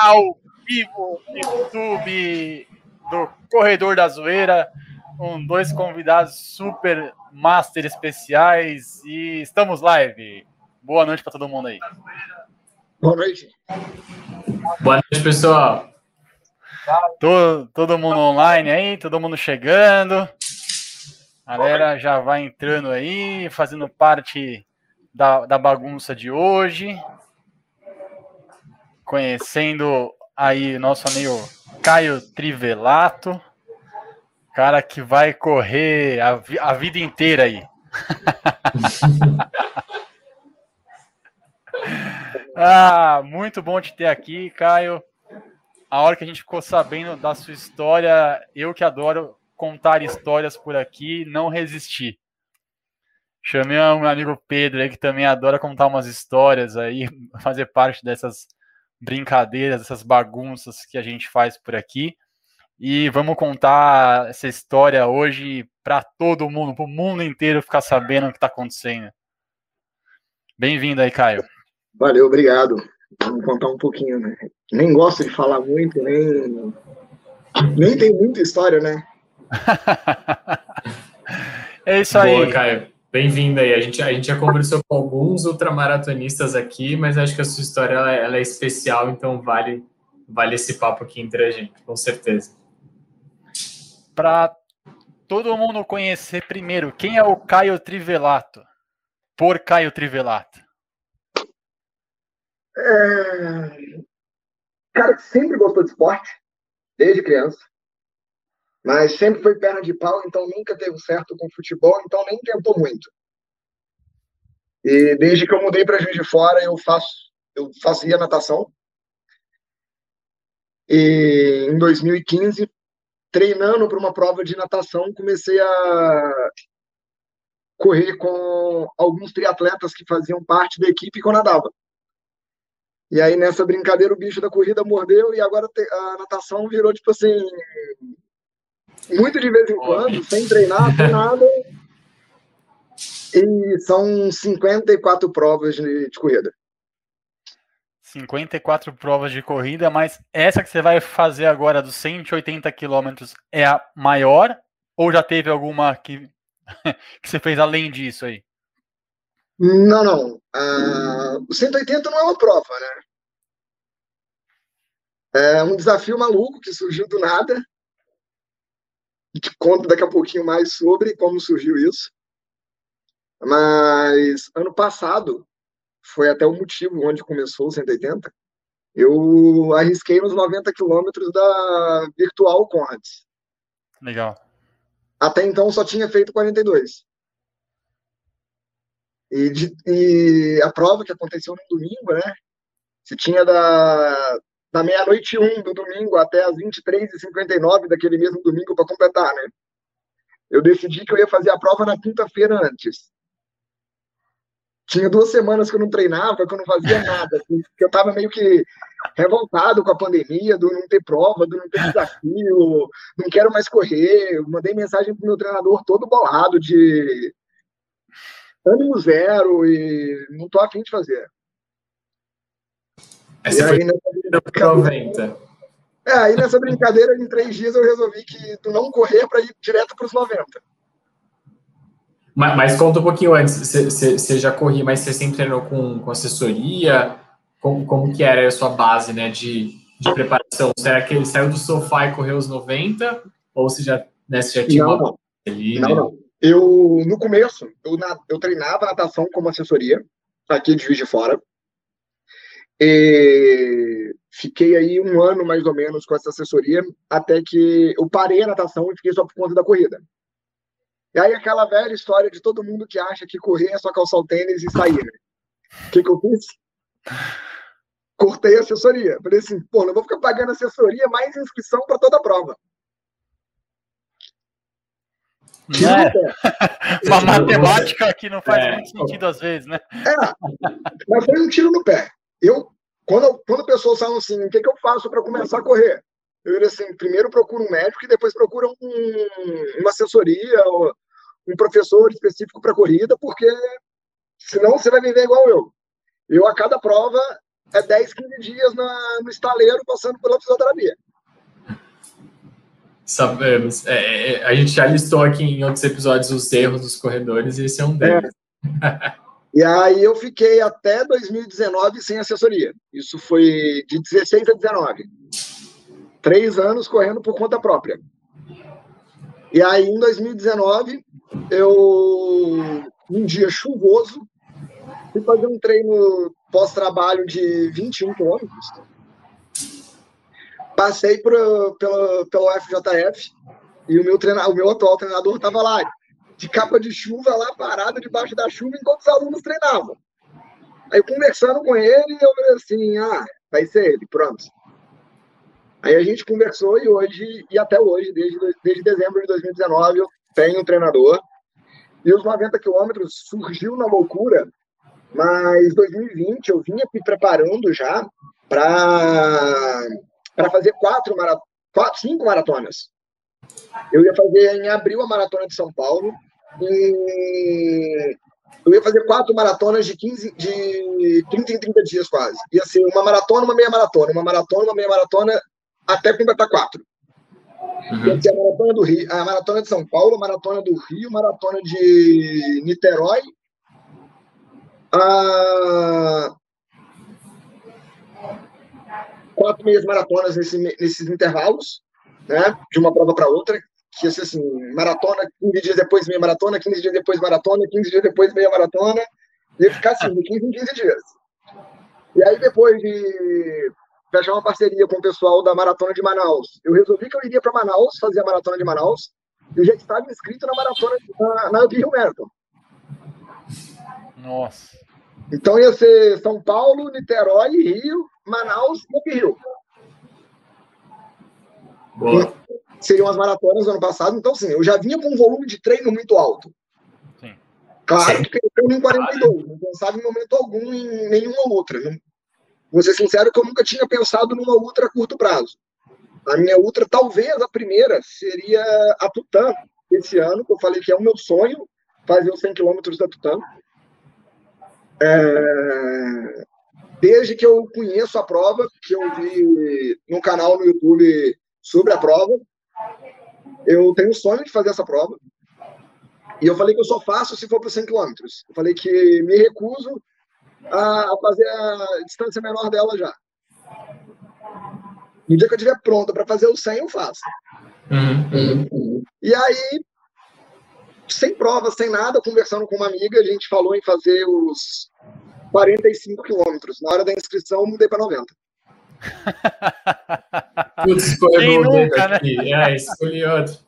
ao vivo no YouTube do Corredor da Zoeira, com dois convidados super master especiais e estamos live. Boa noite para todo mundo aí. Boa noite. Boa noite, pessoal. Todo, todo mundo online aí, todo mundo chegando. A galera já vai entrando aí, fazendo parte da, da bagunça de hoje. Conhecendo aí nosso amigo Caio Trivelato. Cara que vai correr a, a vida inteira aí. ah, muito bom te ter aqui, Caio. A hora que a gente ficou sabendo da sua história, eu que adoro contar histórias por aqui, não resisti. Chamei um amigo Pedro aí que também adora contar umas histórias aí, fazer parte dessas brincadeiras, dessas bagunças que a gente faz por aqui. E vamos contar essa história hoje para todo mundo, para o mundo inteiro ficar sabendo o que está acontecendo. Bem-vindo aí, Caio. Valeu, obrigado. Vamos contar um pouquinho, né? Nem gosto de falar muito, nem, nem tem muita história, né? é isso aí. Boa, Caio. Bem-vindo aí. A gente, a gente já conversou com alguns ultramaratonistas aqui, mas acho que a sua história ela, ela é especial, então vale, vale esse papo aqui entre a gente, com certeza. Para todo mundo conhecer primeiro, quem é o Caio Trivelato? Por Caio Trivelato. É... Cara que sempre gostou de esporte, desde criança. Mas sempre foi perna de pau, então nunca teve certo com futebol, então nem tentou muito. E desde que eu mudei para Juiz de Fora, eu faço, eu fazia natação. E em 2015, treinando para uma prova de natação, comecei a correr com alguns triatletas que faziam parte da equipe que eu nadava. E aí, nessa brincadeira, o bicho da corrida mordeu e agora a natação virou, tipo assim, muito de vez em quando, sem treinar, sem nada. E são 54 provas de, de corrida. 54 provas de corrida, mas essa que você vai fazer agora dos 180 quilômetros é a maior? Ou já teve alguma que, que você fez além disso aí? Não, não. Uh, o 180 não é uma prova, né? É um desafio maluco que surgiu do nada te conto daqui a pouquinho mais sobre como surgiu isso. Mas ano passado foi até o motivo onde começou o 180. Eu arrisquei nos 90 quilômetros da Virtual Conrads. Legal. Até então só tinha feito 42. E, de, e a prova que aconteceu no domingo, né? Se tinha da, da meia-noite um do domingo até as 23h59 daquele mesmo domingo para completar, né? Eu decidi que eu ia fazer a prova na quinta-feira antes. Tinha duas semanas que eu não treinava, que eu não fazia nada, assim, que eu estava meio que revoltado com a pandemia, do não ter prova, do não ter desafio, não quero mais correr. Eu mandei mensagem pro meu treinador todo bolado de ânimo zero e não tô afim de fazer. Essa foi nessa 90. É, aí nessa brincadeira, em três dias, eu resolvi que tu não correr para ir direto para os 90. Mas, mas, conta um pouquinho antes, você já corria, mas você sempre treinou com, com assessoria? Como, como que era a sua base né, de, de preparação? Será que ele saiu do sofá e correu os 90? Ou você já, né, você já tinha não, uma ali, não, né? não. Eu, no começo, eu, eu treinava natação como assessoria, aqui de Juiz de Fora. E fiquei aí um ano mais ou menos com essa assessoria, até que eu parei a natação e fiquei só por conta da corrida. E aí aquela velha história de todo mundo que acha que correr é só calçar o tênis e sair. Né? O que, que eu fiz? Cortei a assessoria. Falei assim, pô, não vou ficar pagando assessoria mais inscrição para toda a prova. É. Uma matemática que não faz é. muito sentido às vezes, né? É, mas foi um tiro no pé eu, quando, quando pessoas falam assim, o que, que eu faço para começar a correr? Eu diria assim, primeiro procura um médico e depois procura um, uma assessoria, ou um professor específico para corrida, porque senão você vai viver igual eu. Eu, a cada prova, é 10, 15 dias na, no estaleiro passando pela fisioterapia. Sabemos. É, é, a gente já listou aqui em outros episódios os erros dos corredores e esse é um deles. É. e aí eu fiquei até 2019 sem assessoria. Isso foi de 16 a 19. Três anos correndo por conta própria. E aí, em 2019, eu, um dia chuvoso, fui fazer um treino pós-trabalho de 21 quilômetros. Passei por, pelo, pelo FJF e o meu, treina, o meu atual treinador estava lá, de capa de chuva, lá parado debaixo da chuva, enquanto os alunos treinavam. Aí, conversando com ele, eu falei assim: ah, vai ser ele, pronto. Aí a gente conversou e hoje, e até hoje, desde, desde dezembro de 2019, eu tenho um treinador. E os 90 quilômetros surgiu na loucura, mas 2020 eu vinha me preparando já para fazer quatro, quatro, cinco maratonas. Eu ia fazer em abril a maratona de São Paulo, e eu ia fazer quatro maratonas de 15, de 30 em 30 dias quase. Ia ser uma maratona, uma meia maratona, uma maratona, uma meia maratona até completar quatro. Uhum. a maratona do Rio, a maratona de São Paulo, a maratona do Rio, a maratona de Niterói, a quatro meias maratonas nesse, nesses intervalos, né, de uma prova para outra, que ia ser assim, maratona, 15 dias depois meia maratona, 15 dias depois maratona, 15 dias depois meia maratona, ia ficar assim, de 15 em 15 dias. E aí depois de fechar uma parceria com o pessoal da Maratona de Manaus. Eu resolvi que eu iria para Manaus fazer a Maratona de Manaus. Eu já estava inscrito na Maratona na, na Rio Marathon. Nossa. Então ia ser São Paulo, Niterói, Rio, Manaus e Rio. Boa. Seriam as maratonas do ano passado. Então, sim, eu já vinha com um volume de treino muito alto. Sim. Claro sim. que eu em 42, não pensava em momento algum em nenhuma outra. Não, Vou ser sincero que eu nunca tinha pensado numa ultra a curto prazo. A minha ultra, talvez a primeira, seria a Tutã, esse ano, que eu falei que é o meu sonho, fazer os 100 quilômetros da Tutã. É... Desde que eu conheço a prova, que eu vi no canal no YouTube sobre a prova, eu tenho o sonho de fazer essa prova. E eu falei que eu só faço se for para 100 quilômetros. Eu falei que me recuso a fazer a distância menor dela já. No dia que eu estiver pronta para fazer o 100, eu faço. Uhum, uhum. E aí, sem prova, sem nada, conversando com uma amiga, a gente falou em fazer os 45 quilômetros. Na hora da inscrição, eu mudei para 90. Putz, escolheu nunca, né? aqui. É, escolhi outro.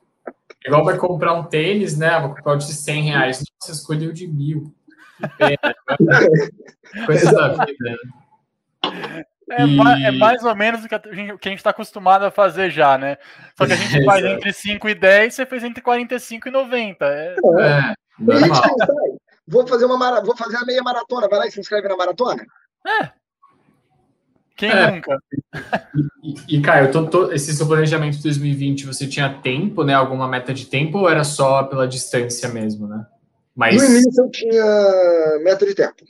Igual vai comprar um tênis, né? Vou comprar o de 100 reais. Nossa, escolheu de mil. Coisa da vida. É, e... é, mais ou menos o que a gente está acostumado a fazer já, né? Só que a gente faz entre 5 e 10, você fez entre 45 e 90. É, é, vou fazer uma mara... vou fazer a meia maratona, vai lá e se inscreve na maratona. É. Quem é. nunca? E, e Caio, tô, tô, esse seu planejamento de 2020, você tinha tempo, né? Alguma meta de tempo ou era só pela distância mesmo, né? Mas... No início eu tinha meta de tempo.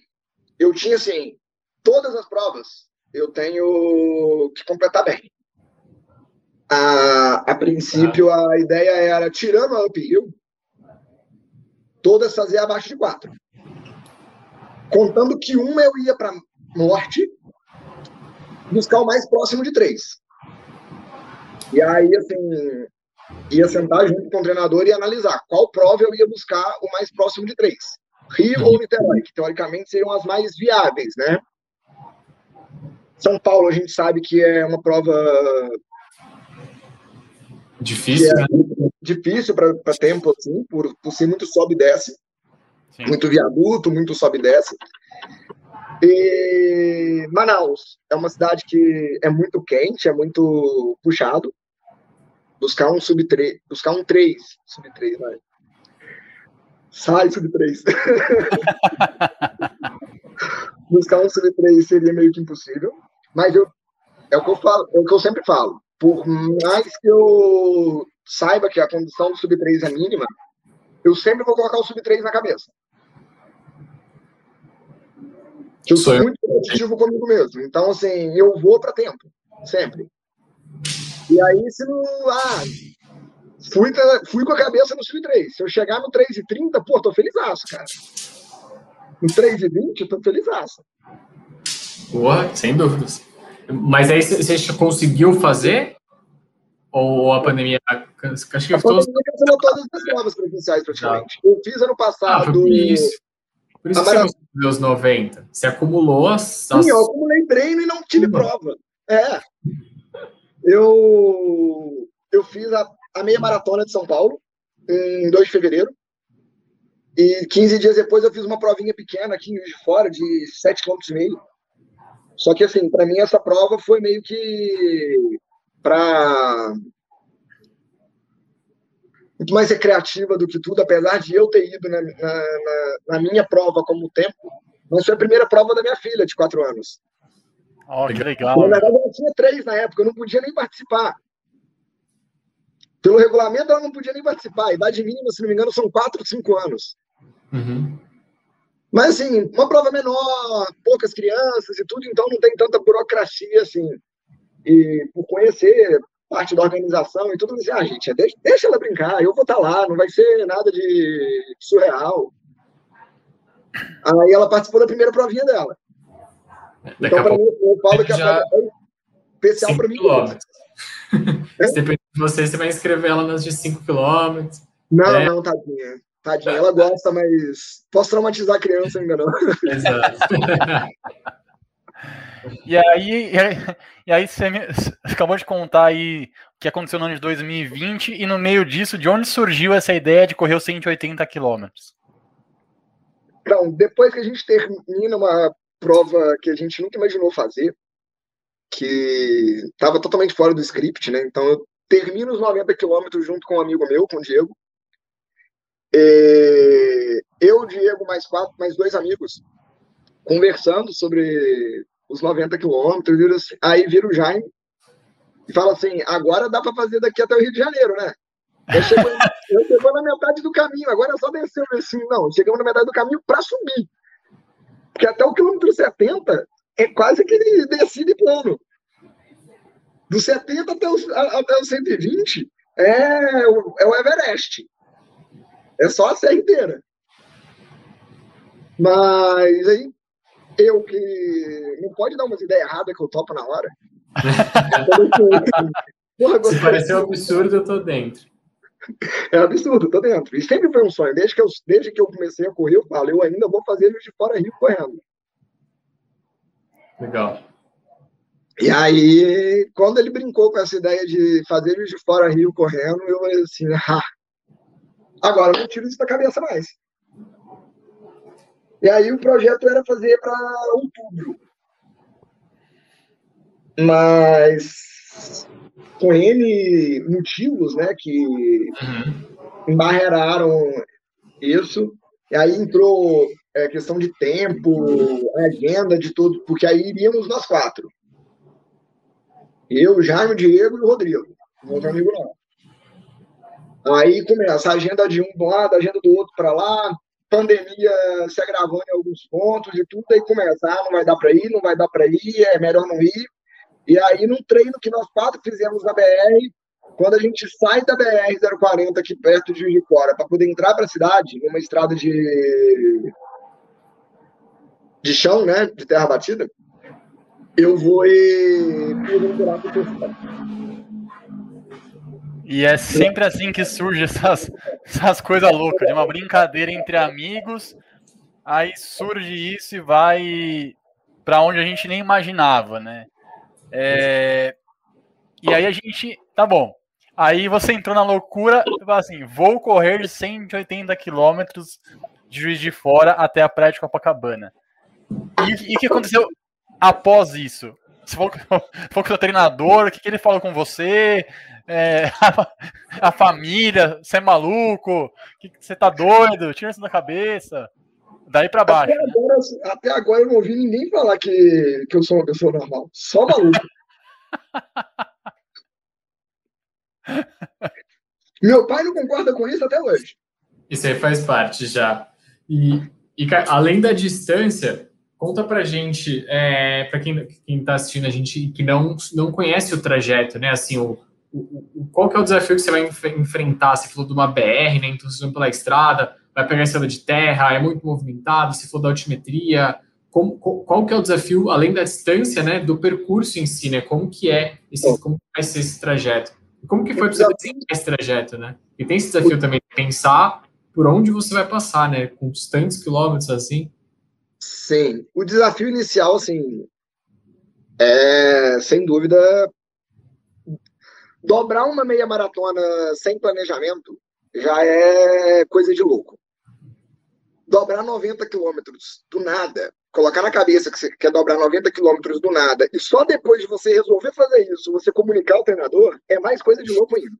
Eu tinha, assim, todas as provas eu tenho que completar bem. A, a princípio, ah. a ideia era, tirando a uphill, todas fazer abaixo de quatro. Contando que uma eu ia para norte, buscar o mais próximo de três. E aí, assim, ia sentar junto com o treinador e analisar qual prova eu ia buscar o mais próximo de três. Rio ou Niterói, que teoricamente seriam as mais viáveis, né? São Paulo, a gente sabe que é uma prova difícil, é né? difícil para tempo, assim, por, por ser muito sobe e desce, Sim. muito viaduto, muito sobe e desce. E Manaus é uma cidade que é muito quente, é muito puxado buscar um sub 3, buscar um 3, sub 3, vai. Sai sub 3. buscar um sub 3 seria meio que impossível, mas eu é o que eu falo, é o que eu sempre falo. Por mais que eu saiba que a condição do sub 3 é mínima, eu sempre vou colocar o sub 3 na cabeça. Eu sou, muito, competitivo comigo mesmo. Então, assim, eu vou para tempo, sempre. E aí, se não. Ah, fui, fui com a cabeça no sub 3. Se eu chegar no 3,30, pô, tô felizaço, cara. No 3,20, tô felizaço. Boa, sem dúvidas. Mas aí você conseguiu fazer? Ou a pandemia. Acho que a pandemia cancelou todas as provas presenciais, praticamente. Eu fiz ano passado. Ah, por isso. Que você os 90. Você acumulou as. Sim, eu acumulei treino e não tive prova. É. Eu, eu fiz a, a meia maratona de São Paulo em 2 de fevereiro. E 15 dias depois eu fiz uma provinha pequena aqui de fora, de 7,5 km. Só que, assim, para mim essa prova foi meio que para muito mais recreativa do que tudo, apesar de eu ter ido na, na, na, minha prova como tempo, mas foi a primeira prova da minha filha de quatro anos. Oh, que legal. Na verdade, ela tinha três na época, eu não podia nem participar. Pelo regulamento, ela não podia nem participar. A idade mínima, se não me engano, são quatro, cinco anos. Uhum. Mas, assim, uma prova menor, poucas crianças e tudo, então não tem tanta burocracia, assim. E por conhecer parte da organização e tudo, assim, ah, gente, deixa, deixa ela brincar, eu vou estar tá lá, não vai ser nada de surreal. Aí ela participou da primeira provinha dela. Daqui então, para mim, eu falo que a já... prova é especial para mim. Se depende de você, você vai inscrever ela nas de 5 km. Não, é. não, tadinha. Tadinha, ela gosta, mas posso traumatizar a criança ainda não. Exato. e aí, e aí você, me, você acabou de contar aí o que aconteceu no ano de 2020 e no meio disso, de onde surgiu essa ideia de correr os 180 quilômetros? Então, depois que a gente termina uma prova que a gente nunca imaginou fazer, que estava totalmente fora do script, né? Então eu termino os 90 quilômetros junto com um amigo meu, com o Diego. E eu, Diego, mais quatro, mais dois amigos, conversando sobre os 90 quilômetros, aí vira o Jaime e fala assim: agora dá para fazer daqui até o Rio de Janeiro, né? Eu chego, eu chego na metade do caminho, agora é só descer assim. Não, chegamos na metade do caminho para subir. Porque até o quilômetro 70 é quase que descida e plano. Do 70 até os, até os 120 é o, é o Everest. É só a serra inteira. Mas aí, eu que não pode dar umas ideias erradas que eu topo na hora. Porra, Se pareceu absurdo, eu tô dentro. É absurdo, tô dentro. E sempre foi um sonho. Desde que eu, desde que eu comecei a correr, eu falo, eu ainda vou fazer de fora Rio correndo. Legal. E aí, quando ele brincou com essa ideia de fazer de fora Rio correndo, eu falei assim, ah, agora eu não tiro isso da cabeça mais. E aí o projeto era fazer para outubro. Mas com N motivos, né, que uhum. isso. E aí entrou é, questão de tempo, agenda de tudo, porque aí iríamos nós quatro. Eu, Jaime, o Diego e o Rodrigo. Não outro amigo não. Aí começa a agenda de um do lado, a agenda do outro para lá, pandemia se agravando em alguns pontos e tudo, aí começa, ah, não vai dar para ir, não vai dar para ir, é melhor não ir. E aí, num treino que nós quatro fizemos na BR, quando a gente sai da BR-040 aqui perto de Juiz de Fora, para poder entrar para a cidade, numa estrada de de chão, né, de terra batida, eu vou e E é sempre assim que surge essas, essas coisas loucas, de uma brincadeira entre amigos, aí surge isso e vai para onde a gente nem imaginava, né? É... E aí a gente, tá bom. Aí você entrou na loucura e falou assim: vou correr 180 quilômetros de Juiz de Fora até a praia de Copacabana. E o que aconteceu após isso? Você falou, falou com o treinador, o que, que ele falou com você? É, a, a, família, você é maluco? Que, que você tá doido? Tira isso da cabeça. Daí para baixo. Até agora, até agora, eu não ouvi ninguém falar que, que eu sou uma pessoa normal. Só maluco. Meu pai não concorda com isso até hoje. Isso aí faz parte já. E, e além da distância, conta pra gente, é, para quem, quem tá assistindo a gente que não, não conhece o trajeto, né? Assim, o, o, qual que é o desafio que você vai enf enfrentar? Você falou de uma BR, né? Então você vai pela estrada, vai pegar estrada de terra, é muito movimentado, se for da altimetria, como, qual que é o desafio, além da distância, né, do percurso em si, né? Como que é esse, como vai ser esse trajeto? Como que foi para você desenhar esse trajeto, né? E tem esse desafio também de pensar por onde você vai passar, né? Com tantos quilômetros assim. Sim. O desafio inicial, assim, é, sem dúvida, dobrar uma meia maratona sem planejamento já é coisa de louco. Dobrar 90 quilômetros do nada colocar na cabeça que você quer dobrar 90 quilômetros do nada e só depois de você resolver fazer isso, você comunicar ao treinador, é mais coisa de louco ainda.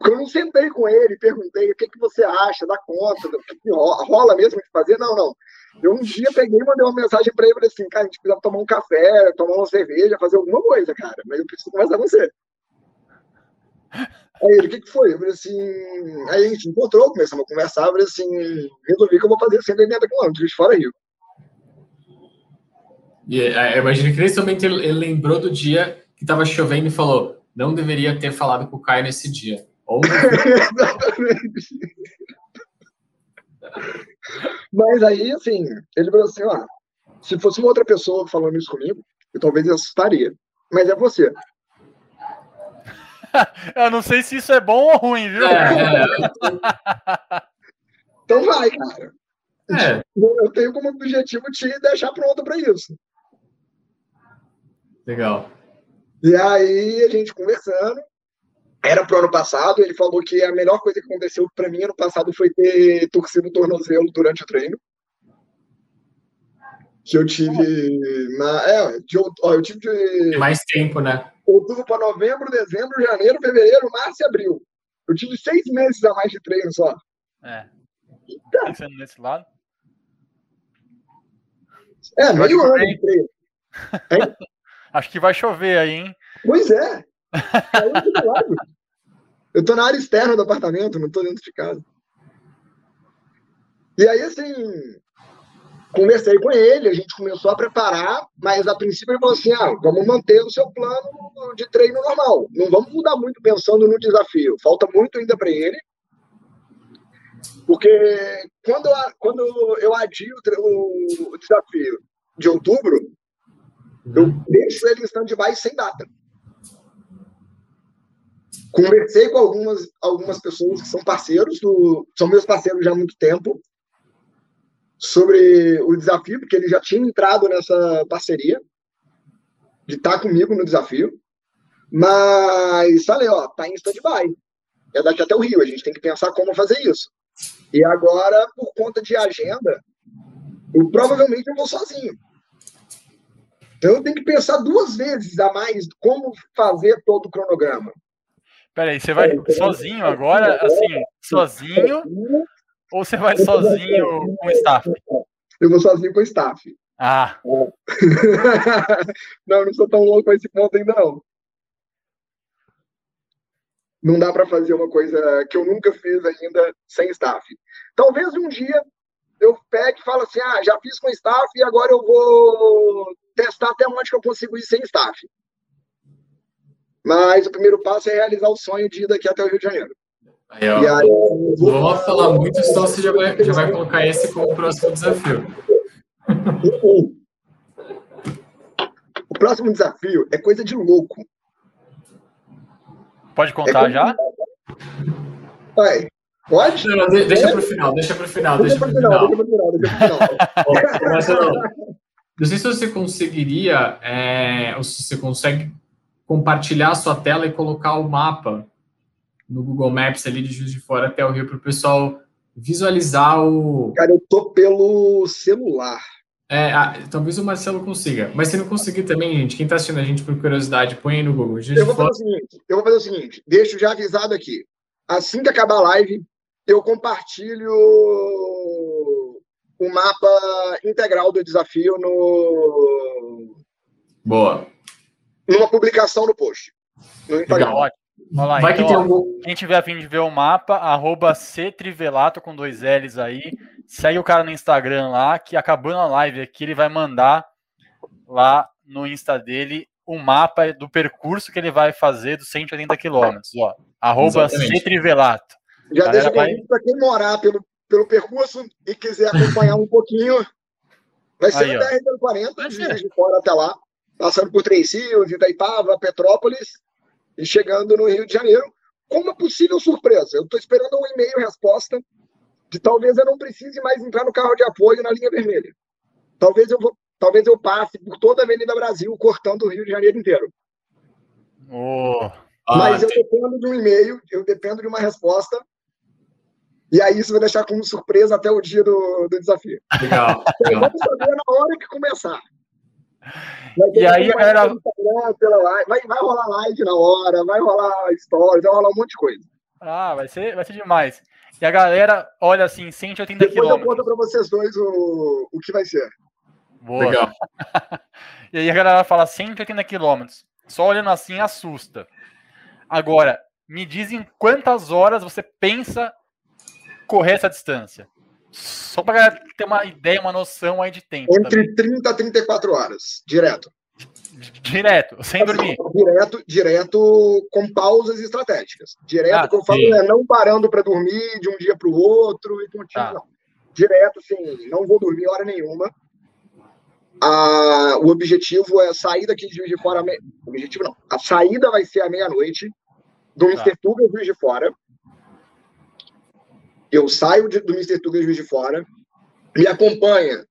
Porque eu não sentei com ele, perguntei o que, que você acha, dá conta, do que, rola mesmo de fazer. Não, não. Eu um dia peguei e mandei uma mensagem para ele e falei assim, cara, a gente precisa tomar um café, tomar uma cerveja, fazer alguma coisa, cara, mas eu preciso conversar com você. Aí ele, o que, que foi? Eu falei assim. Aí a gente encontrou, começamos a conversar, falei assim, resolvi que eu vou fazer 180 quilômetros fora Rio. E é, eu imagino que nesse momento ele lembrou do dia que estava chovendo e falou: não deveria ter falado com o Caio nesse dia. Ou... Exatamente. Mas aí, assim, ele falou assim: ó, se fosse uma outra pessoa falando isso comigo, eu talvez assustaria. Mas é você. eu não sei se isso é bom ou ruim, viu? É, é. então vai, cara. É. Eu tenho como objetivo te deixar pronto para isso. Legal. E aí, a gente conversando, era pro ano passado, ele falou que a melhor coisa que aconteceu para mim ano passado foi ter torcido o tornozelo durante o treino. Que eu tive na. É, de, ó, eu tive de. Mais tempo, né? outubro para novembro, dezembro, janeiro, fevereiro, março e abril. Eu tive seis meses a mais de treino só. É. Eita. Pensando nesse lado. É, meio ano de treino. Acho que vai chover aí, hein? Pois é. Eu tô na área externa do apartamento, não tô dentro de casa. E aí, assim, conversei com ele, a gente começou a preparar, mas a princípio ele falou assim: ah, vamos manter o seu plano de treino normal, não vamos mudar muito pensando no desafio, falta muito ainda para ele. Porque quando, quando eu adio o, desafio de outubro, eu deixo ele em stand-by sem data. Conversei com algumas, algumas pessoas que são parceiros, do, são meus parceiros já há muito tempo, sobre o desafio, porque ele já tinha entrado nessa parceria de estar tá comigo no desafio. Mas falei, ó, tá em stand-by. É daqui até o Rio, a gente tem que pensar como fazer isso. E agora, por conta de agenda, eu provavelmente eu vou sozinho. Então eu tenho que pensar duas vezes a mais como fazer todo o cronograma. Peraí, você vai sozinho agora, assim, sozinho, ou você vai sozinho com o staff? Eu vou sozinho com o staff. Ah. não, não sou tão louco com esse ponto ainda não. Não dá para fazer uma coisa que eu nunca fiz ainda sem staff. Talvez um dia eu pegue e fale assim, ah, já fiz com staff e agora eu vou testar até onde que eu consigo ir sem staff. Mas o primeiro passo é realizar o sonho de ir daqui até o Rio de Janeiro. Aí, ó, e aí, não vou falar muito, senão você já vai, já vai colocar esse como próximo desafio. O próximo desafio é coisa de louco. Pode contar é já? Vai. Pode? Não, não, deixa é? para o final, deixa para o final, deixa, para o final. Deixa para o final, deixa para o final. não sei se você conseguiria, é, ou se você consegue compartilhar a sua tela e colocar o mapa no Google Maps ali de Juiz de Fora até o Rio para o pessoal visualizar o. Cara, eu tô pelo celular. É, ah, talvez o Marcelo consiga. Mas se não conseguir também, gente, quem está assistindo a gente por curiosidade, põe aí no Google. Juiz eu vou fazer o seguinte, eu vou fazer o seguinte, deixo já avisado aqui. Assim que acabar a live, eu compartilho o mapa integral do desafio no. Boa. Numa publicação no post. No Instagram. Lá, Vai então, que tem algum... Quem tiver a fim de ver o mapa, arroba Ctrivelato com dois L's aí. segue o cara no Instagram lá, que acabando a live aqui, ele vai mandar lá no Insta dele o um mapa do percurso que ele vai fazer dos 180 quilômetros, ó. Arroba Cetrivelato. Já deixa vai... para quem morar pelo, pelo percurso e quiser acompanhar um pouquinho, vai ser Aí, o BR-40, de fora até lá, passando por Três Rios, Itaipava, Petrópolis e chegando no Rio de Janeiro, com uma possível surpresa. Eu estou esperando um e-mail resposta de talvez eu não precise mais entrar no carro de apoio na linha vermelha. Talvez eu vou, talvez eu passe por toda a Avenida Brasil, cortando o Rio de Janeiro inteiro. Oh. Mas ah, eu dependo de um e-mail, eu dependo de uma resposta. E aí isso vai deixar como surpresa até o dia do, do desafio. Legal. Então, vamos saber na hora que começar. E aí, era... vai, vai rolar live na hora, vai rolar stories, vai rolar um monte de coisa. Ah, vai ser, vai ser demais. E a galera olha assim, 180 Depois quilômetros. eu conto para vocês dois o, o que vai ser. Boa. Legal. e aí a galera fala 180 quilômetros. Só olhando assim assusta. Agora, me dizem quantas horas você pensa correr essa distância? Só para ter uma ideia, uma noção aí de tempo. Entre também. 30 a 34 horas, direto. Direto, sem dormir. Direto, direto com pausas estratégicas. Direto, ah, que eu falo, é não parando para dormir de um dia para o outro e contigo, não. Direto, sim, não vou dormir hora nenhuma. Ah, o objetivo é sair daqui de Juiz de Fora. Me... Objetivo não. A saída vai ser à meia-noite do tá. Mr. Tuga Juiz de Fora. Eu saio de, do Mr. Tuga Juiz de Fora, me acompanha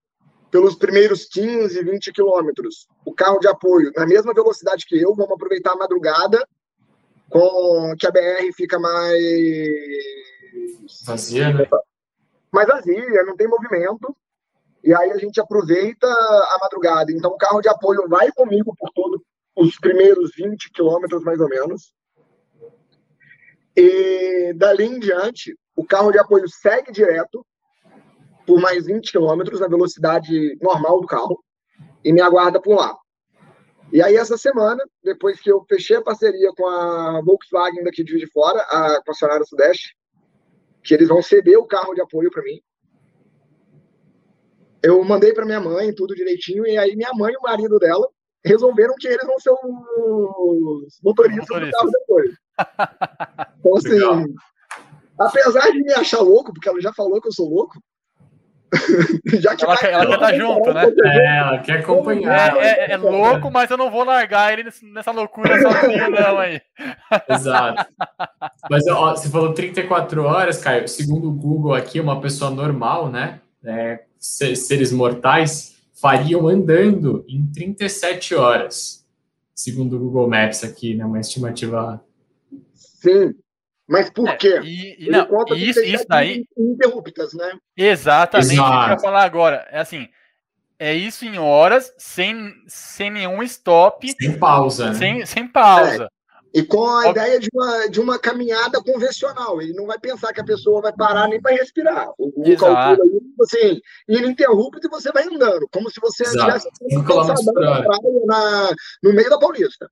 pelos primeiros 15, 20 quilômetros o carro de apoio na mesma velocidade que eu, vamos aproveitar a madrugada, com que a BR fica mais vazia, né? mais vazia, não tem movimento. E aí a gente aproveita a madrugada. Então o carro de apoio vai comigo por todos os primeiros 20 quilômetros, mais ou menos. E dali em diante, o carro de apoio segue direto por mais 20 quilômetros na velocidade normal do carro e me aguarda por lá. E aí, essa semana, depois que eu fechei a parceria com a Volkswagen daqui de Juiz de Fora, a concessionária Sudeste, que eles vão ceder o carro de apoio para mim. Eu mandei para minha mãe tudo direitinho, e aí minha mãe e o marido dela resolveram que eles vão ser os motoristas Motorista. do carro depois. Então, assim. Apesar de me achar louco, porque ela já falou que eu sou louco, Já que ela, quer, ela quer estar tá junto, né? É, ela quer acompanhar. É, é, é, louco, mas eu não vou largar ele nessa loucura sozinho, não, aí. Exato. Mas ó, você falou 34 horas, Caio. Segundo o Google aqui, uma pessoa normal, né? É, seres mortais fariam andando em 37 horas. Segundo o Google Maps aqui, né? Uma estimativa. Sim, mas por é, quê? E, e não, isso, isso daí. Interruptas, né? Exatamente Exato. o que eu ia falar agora. É assim. É isso em horas, sem, sem nenhum stop. Sem pausa. Né? Sem, sem pausa. É. E com a ideia de uma, de uma caminhada convencional. Ele não vai pensar que a pessoa vai parar nem para respirar. O Google calcula isso, assim, ininterrupto e você vai andando, como se você estivesse na, no meio da Paulista.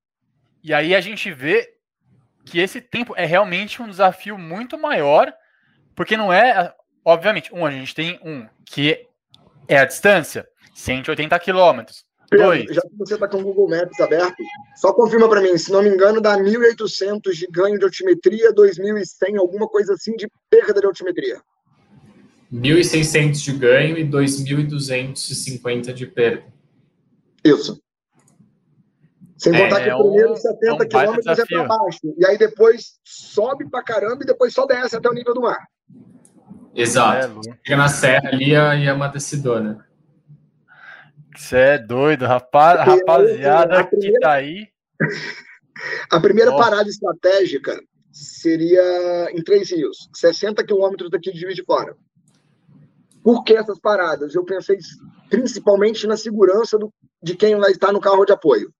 E aí a gente vê que esse tempo é realmente um desafio muito maior, porque não é, obviamente, um, a gente tem um que é a distância, 180 quilômetros. Dois. Já que você está com o Google Maps aberto, só confirma para mim, se não me engano, dá 1.800 de ganho de altimetria, 2.100, alguma coisa assim de perda de altimetria. 1.600 de ganho e 2.250 de perda. Isso. Sem é, contar que o primeiro 70 é um quilômetros é para baixo. E aí depois sobe para caramba e depois só desce até o nível do mar. Exato. É, Fica na serra ali e é uma descidona. Você é doido, rapaz, rapaziada primeira, que tá aí. A primeira Nossa. parada estratégica seria em Três Rios, 60 quilômetros daqui de Juiz de Fora. Por que essas paradas? Eu pensei principalmente na segurança do, de quem vai estar no carro de apoio.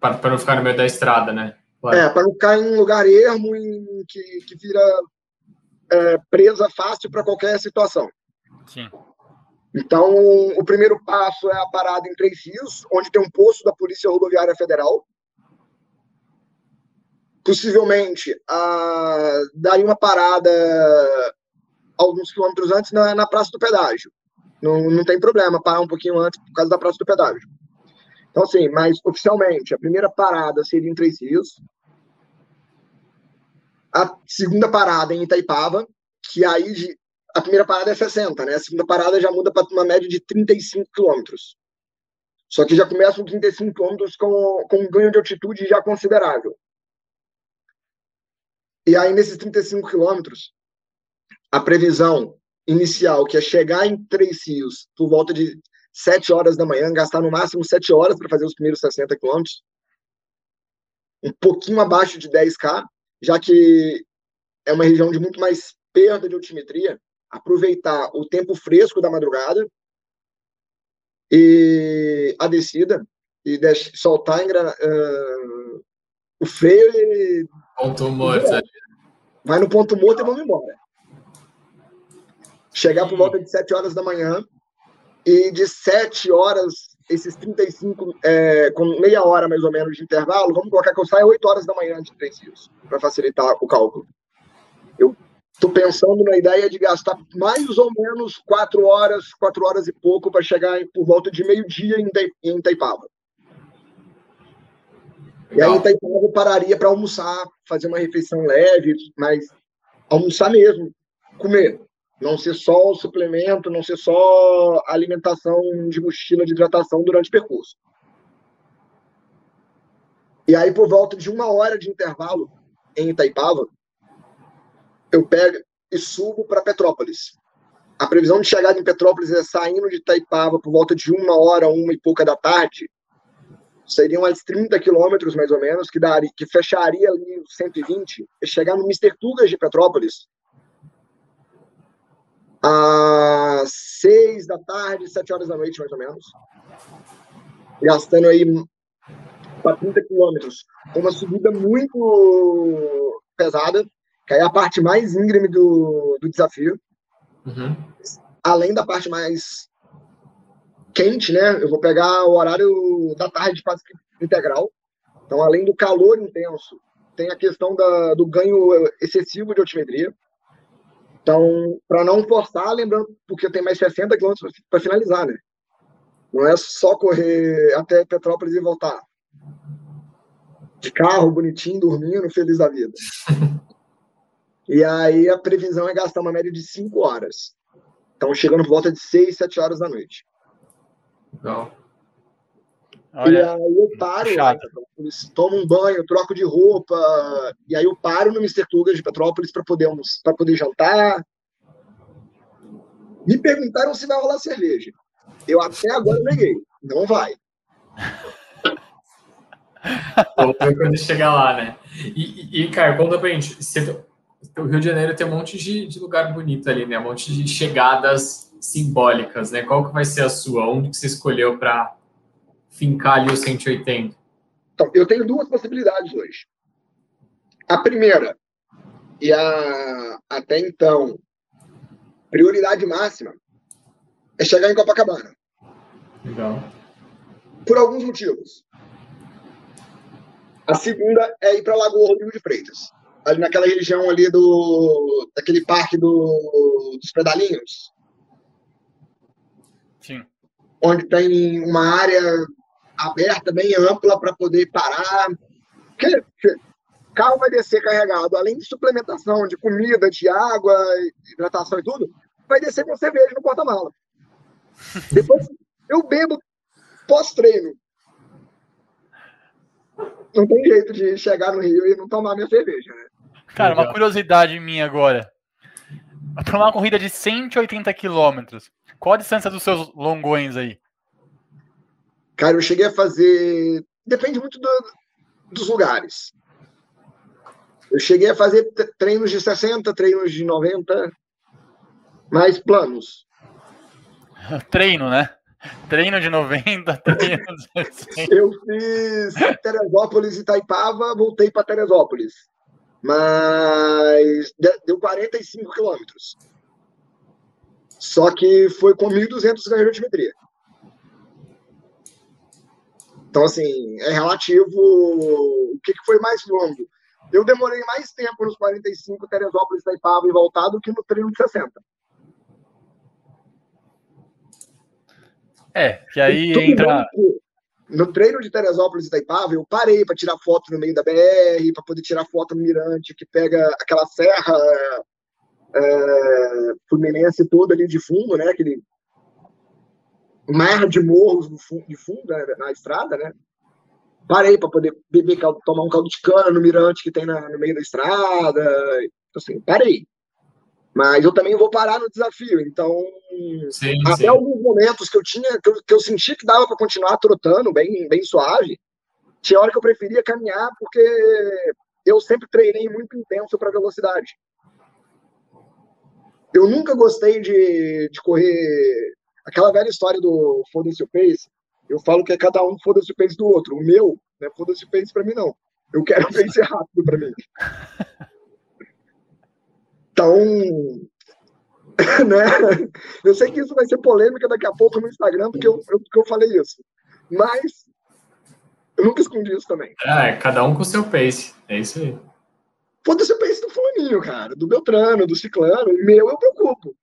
Para não ficar no meio da estrada, né? Claro. É, para não ficar em um lugar ermo em, que, que vira é, presa fácil para qualquer situação. Sim. Então, o primeiro passo é a parada em Três Rios, onde tem um posto da Polícia Rodoviária Federal. Possivelmente, a, daria uma parada alguns quilômetros antes na, na Praça do Pedágio. Não, não tem problema parar um pouquinho antes por causa da Praça do Pedágio. Então, assim, mas oficialmente, a primeira parada seria em Três Rios. A segunda parada em Itaipava, que aí a primeira parada é 60, né? A segunda parada já muda para uma média de 35 quilômetros. Só que já começa com 35 quilômetros com, com um ganho de altitude já considerável. E aí, nesses 35 quilômetros, a previsão inicial, que é chegar em Três Rios por volta de 7 horas da manhã, gastar no máximo 7 horas para fazer os primeiros 60 quilômetros, um pouquinho abaixo de 10K, já que é uma região de muito mais perda de altimetria, aproveitar o tempo fresco da madrugada e a descida e deixar, soltar uh, o freio e Ponto morto. Vai no ponto morto e vamos embora. Chegar por volta de 7 horas da manhã e de 7 horas, esses 35, é, com meia hora mais ou menos de intervalo, vamos colocar que eu saia 8 horas da manhã de três rios, para facilitar o cálculo. Eu estou pensando na ideia de gastar mais ou menos 4 horas, 4 horas e pouco para chegar por volta de meio-dia em Itaipava. E aí, então, eu pararia para almoçar, fazer uma refeição leve, mas almoçar mesmo, comer. Não ser só o suplemento, não ser só alimentação de mochila de hidratação durante o percurso. E aí, por volta de uma hora de intervalo em Itaipava, eu pego e subo para Petrópolis. A previsão de chegada em Petrópolis é saindo de Itaipava por volta de uma hora, uma e pouca da tarde, seriam mais 30 quilômetros, mais ou menos, que, daria, que fecharia ali 120, e chegar no Mr. Tugas de Petrópolis às 6 da tarde, 7 horas da noite, mais ou menos, gastando aí para 30 quilômetros, uma subida muito pesada, que é a parte mais íngreme do, do desafio, uhum. além da parte mais quente, né? Eu vou pegar o horário da tarde quase integral. Então, além do calor intenso, tem a questão da, do ganho excessivo de altimetria. Então, para não forçar, lembrando, porque tem mais 60 quilômetros para finalizar, né? Não é só correr até Petrópolis e voltar. De carro, bonitinho, dormindo, feliz da vida. E aí a previsão é gastar uma média de 5 horas. Então, chegando por volta de 6, 7 horas da noite. Legal. Olha, e aí eu paro, né, tomo um banho, troco de roupa, e aí eu paro no Mr. Tugas de Petrópolis para poder, pra poder jantar. Me perguntaram se vai rolar cerveja. Eu até agora neguei. Não vai. Quando chegar lá, né? E, e, cara, conta pra gente. Você, o Rio de Janeiro tem um monte de, de lugar bonito ali, né? Um monte de chegadas simbólicas, né? Qual que vai ser a sua? Onde que você escolheu para fincar ali o 180? Então, eu tenho duas possibilidades hoje. A primeira, e a, até então, prioridade máxima, é chegar em Copacabana. Legal. Por alguns motivos. A segunda é ir para Lagoa Rodrigo de Freitas. Ali naquela região ali do. daquele parque do, dos pedalinhos. Sim. Onde tem uma área aberta, bem ampla, para poder parar. Porque o carro vai descer carregado, além de suplementação de comida, de água, hidratação e tudo, vai descer com cerveja no porta-mala. Depois eu bebo pós-treino. Não tem jeito de chegar no Rio e não tomar minha cerveja, né? Cara, uma curiosidade minha agora. Para uma corrida de 180 quilômetros, qual a distância dos seus longões aí? Cara, eu cheguei a fazer. Depende muito do, dos lugares. Eu cheguei a fazer treinos de 60, treinos de 90, mais planos. Treino, né? Treino de 90, treino de 60. Eu fiz Teresópolis e Itaipava, voltei para Teresópolis. Mas deu 45 quilômetros. Só que foi com 1.200 ganhos de altimetria. Então, assim, é relativo. O que, que foi mais longo? eu demorei mais tempo nos 45 Teresópolis, Itaipava e voltar do que no treino de 60. É, que aí entra. No treino de Teresópolis e Itaipava, eu parei para tirar foto no meio da BR, para poder tirar foto no Mirante, que pega aquela serra é, fluminense toda ali de fundo, né? Aquele mar de morros de fundo né? na estrada, né? Parei para poder beber, tomar um caldo de cana no Mirante que tem na, no meio da estrada. Assim, parei. Mas eu também vou parar no desafio. Então, sim, até sim. alguns momentos que eu tinha, que eu, que eu senti que dava para continuar trotando bem, bem suave, tinha hora que eu preferia caminhar porque eu sempre treinei muito intenso para velocidade. Eu nunca gostei de, de correr aquela velha história do foda-se o pace. Eu falo que é cada um foda-se o pace do outro. O meu, né, foda-se o pace para mim não. Eu quero o pace rápido para mim. Então, né? Eu sei que isso vai ser polêmica daqui a pouco no Instagram, porque eu, eu, porque eu falei isso. Mas eu nunca escondi isso também. É, cada um com o seu pace. É isso aí. Foda-se o pace do fulaninho, cara. Do Beltrano, do Ciclano. Meu, eu preocupo.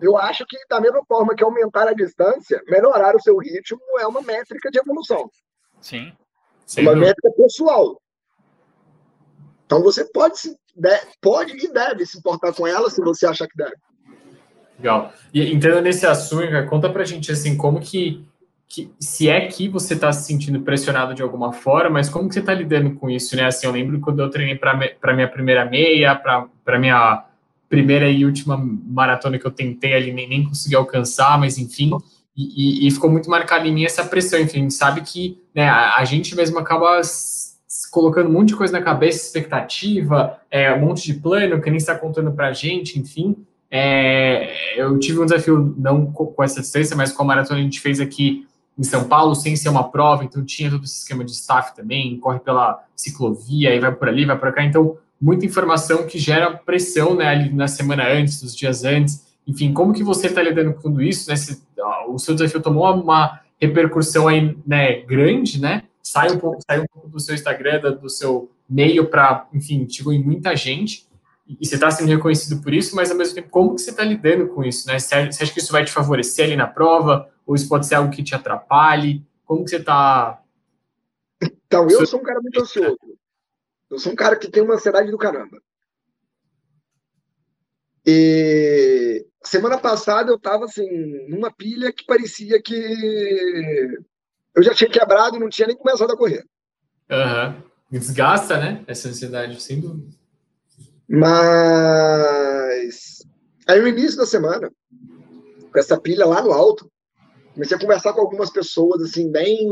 Eu acho que, da mesma forma que aumentar a distância, melhorar o seu ritmo é uma métrica de evolução. Sim. Uma métrica pessoal. Então você pode se pode e deve se importar com ela se você achar que deve. Legal. E entrando nesse assunto, conta pra gente assim, como que, que se é que você está se sentindo pressionado de alguma forma, mas como que você está lidando com isso, né? Assim, eu lembro quando eu treinei para minha primeira meia, para minha primeira e última maratona que eu tentei ali, nem, nem consegui alcançar, mas enfim, e, e, ficou muito marcado em mim essa pressão, enfim, sabe que né, a, a gente mesmo acaba colocando um monte de coisa na cabeça, expectativa, é, um monte de plano que nem está contando para a gente, enfim. É, eu tive um desafio, não com essa distância, mas com a maratona a gente fez aqui em São Paulo, sem ser uma prova, então tinha todo esse esquema de staff também, corre pela ciclovia, e vai por ali, vai por cá, então muita informação que gera pressão né, ali na semana antes, dos dias antes, enfim, como que você está lidando com tudo isso? Né, se, o seu desafio tomou uma repercussão aí, né, grande, né? sai um pouco, sai um pouco do seu Instagram, do seu meio para, enfim, chegou em muita gente e você está sendo reconhecido por isso, mas ao mesmo tempo, como que você está lidando com isso, né? Você acha que isso vai te favorecer ali na prova? Ou isso pode ser algo que te atrapalhe? Como que você está... Então, eu sou um cara muito ansioso. Eu sou um cara que tem uma ansiedade do caramba. E semana passada eu estava assim, numa pilha que parecia que eu já tinha quebrado e não tinha nem começado a correr. Uhum. Desgasta, né? Essa ansiedade, sem dúvida. Mas aí no início da semana, com essa pilha lá no alto, comecei a conversar com algumas pessoas, assim, bem.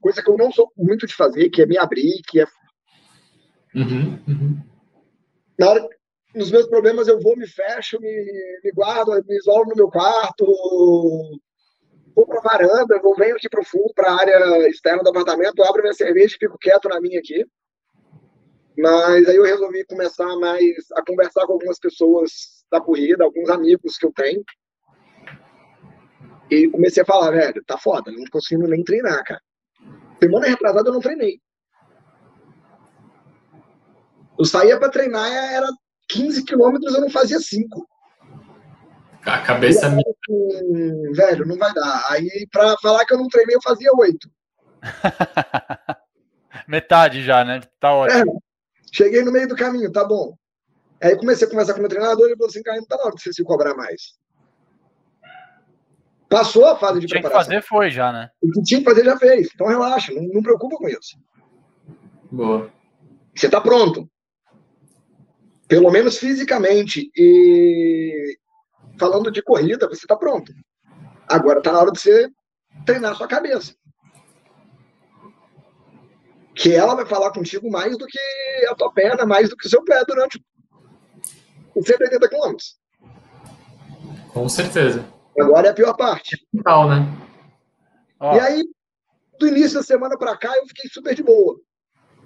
coisa que eu não sou muito de fazer, que é me abrir, que é. Uhum, uhum. Na hora, nos meus problemas, eu vou, me fecho, me, me guardo, me isolo no meu quarto, vou para varanda, vou venho aqui para o fundo, para a área externa do apartamento, abro minha cerveja e fico quieto na minha aqui. Mas aí eu resolvi começar mais a conversar com algumas pessoas da corrida, alguns amigos que eu tenho. E comecei a falar, velho, tá foda, não consigo nem treinar, cara. Semana retrasada eu não treinei. Eu saía para treinar, era 15 quilômetros, eu não fazia 5. A cabeça minha. Assim, velho, não vai dar. Aí, pra falar que eu não treinei, eu fazia oito. Metade já, né? Tá ótimo. É, cheguei no meio do caminho, tá bom. Aí comecei a conversar com o meu treinador e ele falou assim: cara, não tá na hora de você se cobrar mais. Passou a fase de tinha preparação. que fazer foi já, né? O que tinha que fazer já fez. Então relaxa, não, não preocupa com isso. Boa. Você tá pronto. Pelo menos fisicamente. E, falando de corrida, você está pronto. Agora está na hora de você treinar a sua cabeça. Que ela vai falar contigo mais do que a tua perna, mais do que o seu pé durante os 180 quilômetros. Com certeza. Agora é a pior parte. Total, né? E aí, do início da semana para cá, eu fiquei super de boa.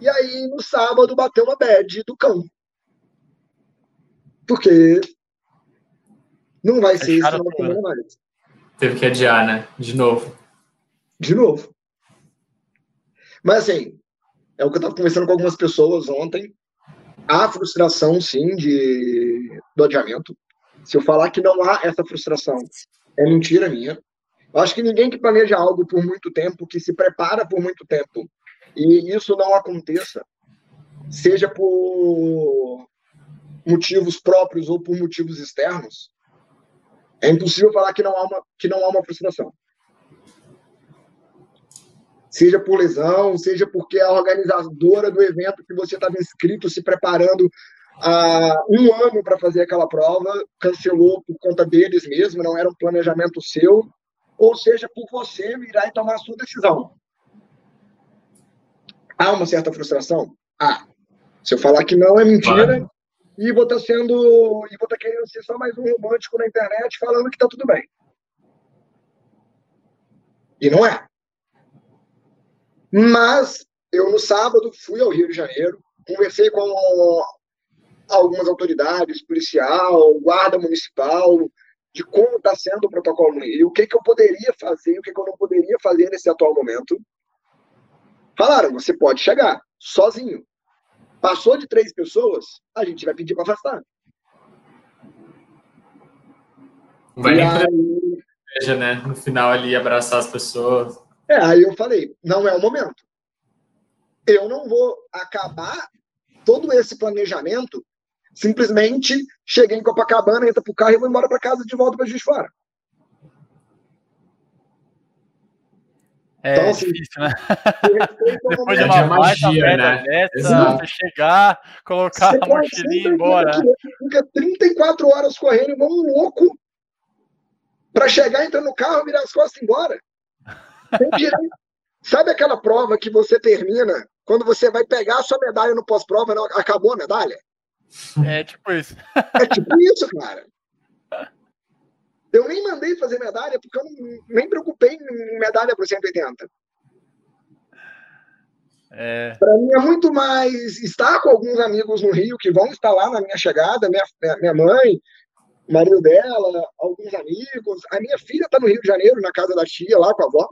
E aí, no sábado, bateu uma bad do cão. Porque não vai ser isso na semana mais. Teve que adiar, né? De novo. De novo. Mas assim, é o que eu estava conversando com algumas pessoas ontem. há frustração, sim, de, do adiamento. Se eu falar que não há essa frustração, é mentira minha. Eu acho que ninguém que planeja algo por muito tempo, que se prepara por muito tempo, e isso não aconteça, seja por motivos próprios ou por motivos externos, é impossível falar que não há uma, que não há uma frustração. Seja por lesão, seja porque a organizadora do evento que você estava inscrito, se preparando há um ano para fazer aquela prova, cancelou por conta deles mesmo, não era um planejamento seu, ou seja, por você virar e tomar a sua decisão. Há uma certa frustração? Ah, se eu falar que não é mentira, e vou estar tá sendo. E vou estar tá querendo ser só mais um romântico na internet falando que está tudo bem. E não é. Mas eu no sábado fui ao Rio de Janeiro, conversei com algumas autoridades, policial, guarda municipal, de como está sendo o protocolo no Rio, o que, que eu poderia fazer, o que, que eu não poderia fazer nesse atual momento. Falaram, você pode chegar sozinho. Passou de três pessoas, a gente vai pedir para afastar. Vai nem aí... Veja, né? No final ali, abraçar as pessoas. É, aí eu falei, não é o momento. Eu não vou acabar todo esse planejamento simplesmente cheguei em Copacabana, entra pro carro e vou embora para casa de volta para Juiz Fora. É então, assim, difícil, né? Depois de uma magia, né? Dessa, você chegar, colocar você a mochilinha e ir embora. Fica 34 horas correndo, igual um louco, para chegar, entrar no carro, virar as costas e ir embora. Sabe aquela prova que você termina, quando você vai pegar a sua medalha no pós-prova, acabou a medalha? É tipo isso. É tipo isso, cara. Eu nem mandei fazer medalha, porque eu não, nem preocupei em medalha para 180. É... Para mim é muito mais estar com alguns amigos no Rio que vão estar lá na minha chegada, minha, minha mãe, o marido dela, alguns amigos. A minha filha está no Rio de Janeiro, na casa da tia, lá com a avó.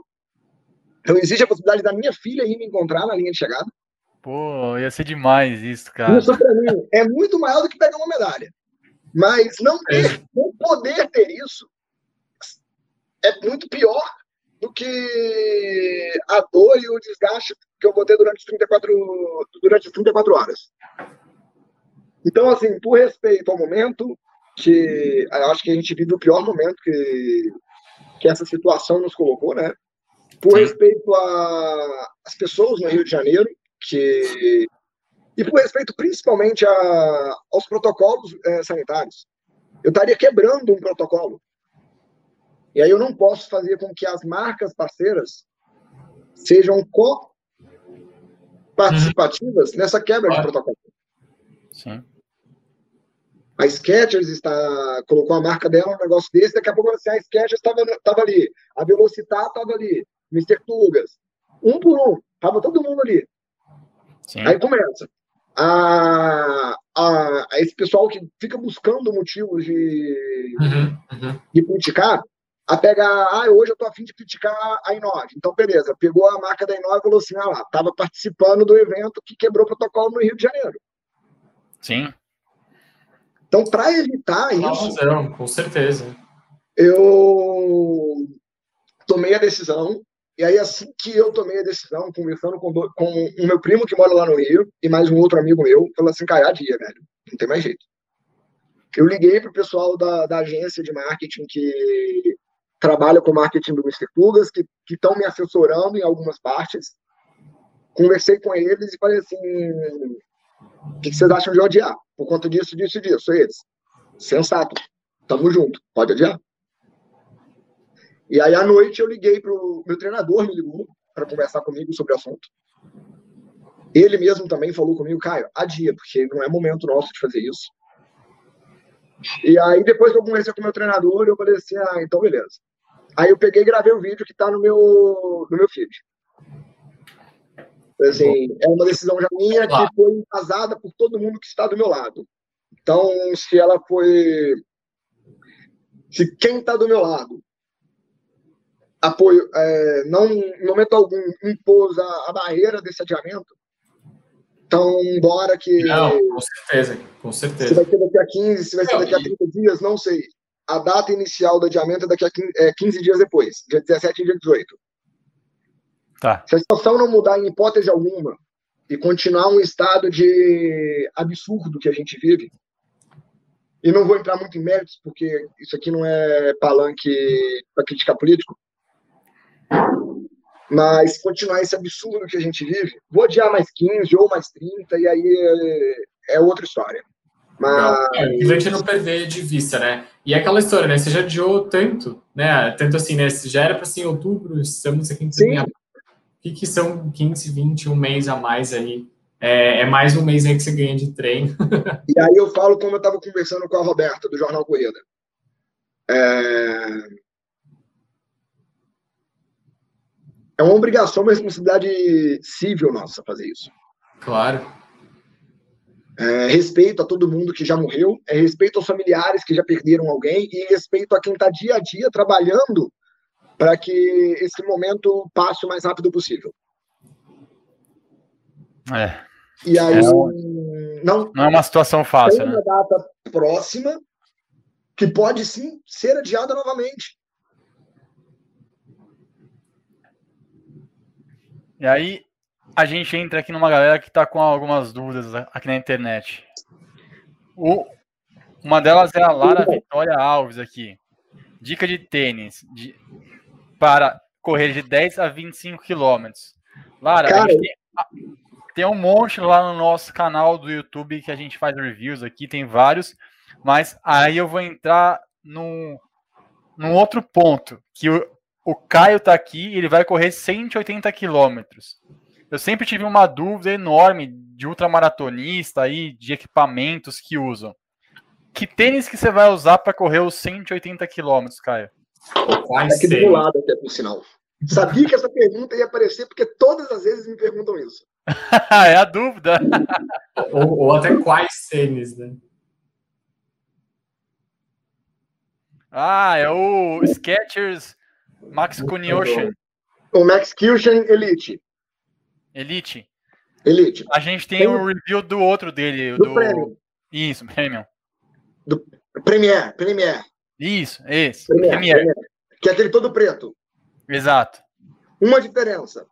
Então existe a possibilidade da minha filha ir me encontrar na linha de chegada. Pô, ia ser demais isso, cara. Isso para mim é muito maior do que pegar uma medalha. Mas não ter, é. não poder ter isso é muito pior do que a dor e o desgaste que eu vou ter durante 34, durante 34 horas. Então, assim, por respeito ao momento, que acho que a gente vive o pior momento que, que essa situação nos colocou, né? Por Sim. respeito às pessoas no Rio de Janeiro, que e por respeito principalmente a, aos protocolos é, sanitários. Eu estaria quebrando um protocolo. E aí eu não posso fazer com que as marcas parceiras sejam co-participativas nessa quebra de protocolo. Sim. A Skechers está, colocou a marca dela um negócio desse, daqui a pouco assim, a Skechers estava ali, a Velocitar estava ali, Mr. Tugas, um por um, estava todo mundo ali. Sim. Aí começa. A, a, a, esse pessoal que fica buscando motivos de, uhum, uhum. de criticar, a pegar, ah, hoje eu tô afim de criticar a Inove. Então, beleza, pegou a marca da Inove e falou assim, ah lá, tava participando do evento que quebrou o protocolo no Rio de Janeiro. Sim. Então, para evitar isso... Não, com certeza. Eu tomei a decisão e aí, assim que eu tomei a decisão, conversando com, do, com o meu primo que mora lá no Rio e mais um outro amigo meu, falou assim: cara, dia, velho, não tem mais jeito. Eu liguei pro pessoal da, da agência de marketing que trabalha com marketing do Mr. Tugas, que estão me assessorando em algumas partes. Conversei com eles e falei assim: o que, vocês acham de odiar? Por conta disso, disso e disso. Eles, sensato, tamo junto, pode adiar. E aí, à noite, eu liguei para o meu treinador, me ligou para conversar comigo sobre o assunto. Ele mesmo também falou comigo, Caio, adia, porque não é momento nosso de fazer isso. E aí, depois que eu conversei com o meu treinador, eu falei assim, ah, então beleza. Aí eu peguei e gravei o vídeo que está no meu, no meu feed. Assim, é uma decisão já minha que foi embasada por todo mundo que está do meu lado. Então, se ela foi... Se quem está do meu lado apoio, é, não, em momento algum, impôs a, a, barreira desse adiamento, Então, bora que. Não, com certeza, com certeza. Se vai ser daqui a 15, se vai ser daqui a 30 dias, não sei. A data inicial do adiamento é daqui a 15, é, 15 dias depois, dia 17 e dia 18. Tá. Se a situação não mudar em hipótese alguma e continuar um estado de absurdo que a gente vive, e não vou entrar muito em méritos, porque isso aqui não é palanque para criticar político, mas continuar esse absurdo que a gente vive, vou adiar mais 15 ou mais 30, e aí é, é outra história. Mas... É, a gente não perder de vista, né? E é aquela história, né? Você já adiou tanto, né? Tanto assim, né? Já era para ser em outubro, estamos aqui em Sim. O que, que são 15, 20, um mês a mais aí? É, é, mais um mês aí que você ganha de treino. e aí eu falo como eu estava conversando com a Roberta, do Jornal Corrida. É... é uma obrigação, uma responsabilidade civil nossa fazer isso. Claro. É, respeito a todo mundo que já morreu, é respeito aos familiares que já perderam alguém e respeito a quem está dia a dia trabalhando para que esse momento passe o mais rápido possível. É. E aí é não, não é uma situação fácil, tem uma né? data próxima que pode sim ser adiada novamente. E aí a gente entra aqui numa galera que está com algumas dúvidas aqui na internet. O, uma delas é a Lara Vitória Alves aqui. Dica de tênis de, para correr de 10 a 25 quilômetros. Lara, Cara, tem, tem, um monte lá no nosso canal do YouTube que a gente faz reviews aqui, tem vários, mas aí eu vou entrar num, num outro ponto, que o Caio tá aqui, ele vai correr 180 quilômetros. Eu sempre tive uma dúvida enorme de ultramaratonista aí, de equipamentos que usam. Que tênis que você vai usar para correr os 180 quilômetros, Caio? Quais aqui do lado, até por sinal. Sabia que essa pergunta ia aparecer, porque todas as vezes me perguntam isso. é a dúvida. ou, ou até quais tênis, né? Ah, é o Skechers Max Cuniocean. O Max Cushion Elite. Elite. Elite. A gente tem, o um review do outro dele. Do, do Premium. Isso, Premium. Do Premier, Premier. Isso, esse. Premier, Premier. Premier. Que é aquele todo preto. Exato. Uma diferença.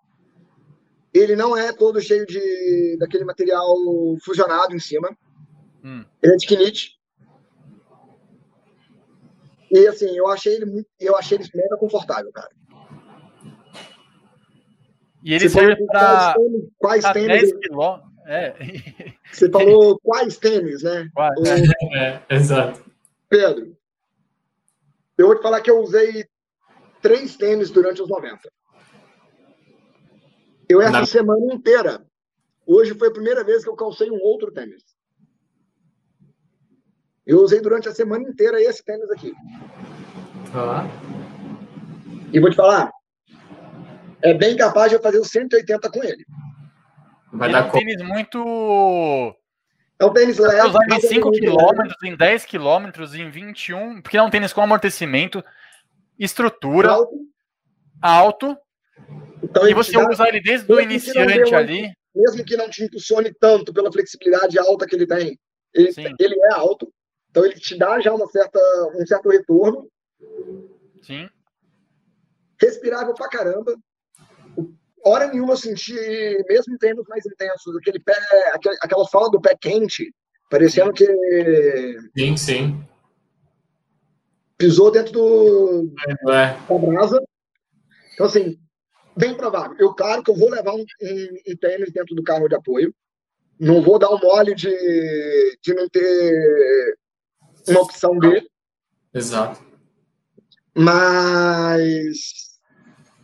Ele não é todo cheio de daquele material fusionado em cima. Hum. Ele é de knit. E assim, eu achei ele muito, eu achei ele mega confortável, cara. E ele Você serve para quais tênis? 10 quilômetros. É. Você falou quais tênis, né? Quais? É, é, exato. Pedro, eu vou te falar que eu usei três tênis durante os 90. Eu essa Na... semana inteira. Hoje foi a primeira vez que eu calcei um outro tênis. Eu usei durante a semana inteira esse tênis aqui. Ah. E vou te falar, é bem capaz de eu fazer os 180 com ele. Vai dar é um tênis muito. É um tênis leve. Usar em 5 km, em 10 km, em 21, porque é um tênis com amortecimento, estrutura, alto. alto então, e você dá, usa ele desde o iniciante ali. Mesmo que não te impulsione tanto pela flexibilidade alta que ele tem, ele, ele é alto. Então ele te dá já uma certa, um certo retorno. Sim. Respirável pra caramba. Hora nenhuma eu senti, mesmo em treinos mais intensos, aquele pé, aquela fala do pé quente, parecendo que. Sim, sim. Pisou dentro do, é. da brasa. Então, assim, bem provável. Eu, claro que eu vou levar um, um, um tênis dentro do carro de apoio. Não vou dar um mole de, de não ter uma opção B. Exato. Mas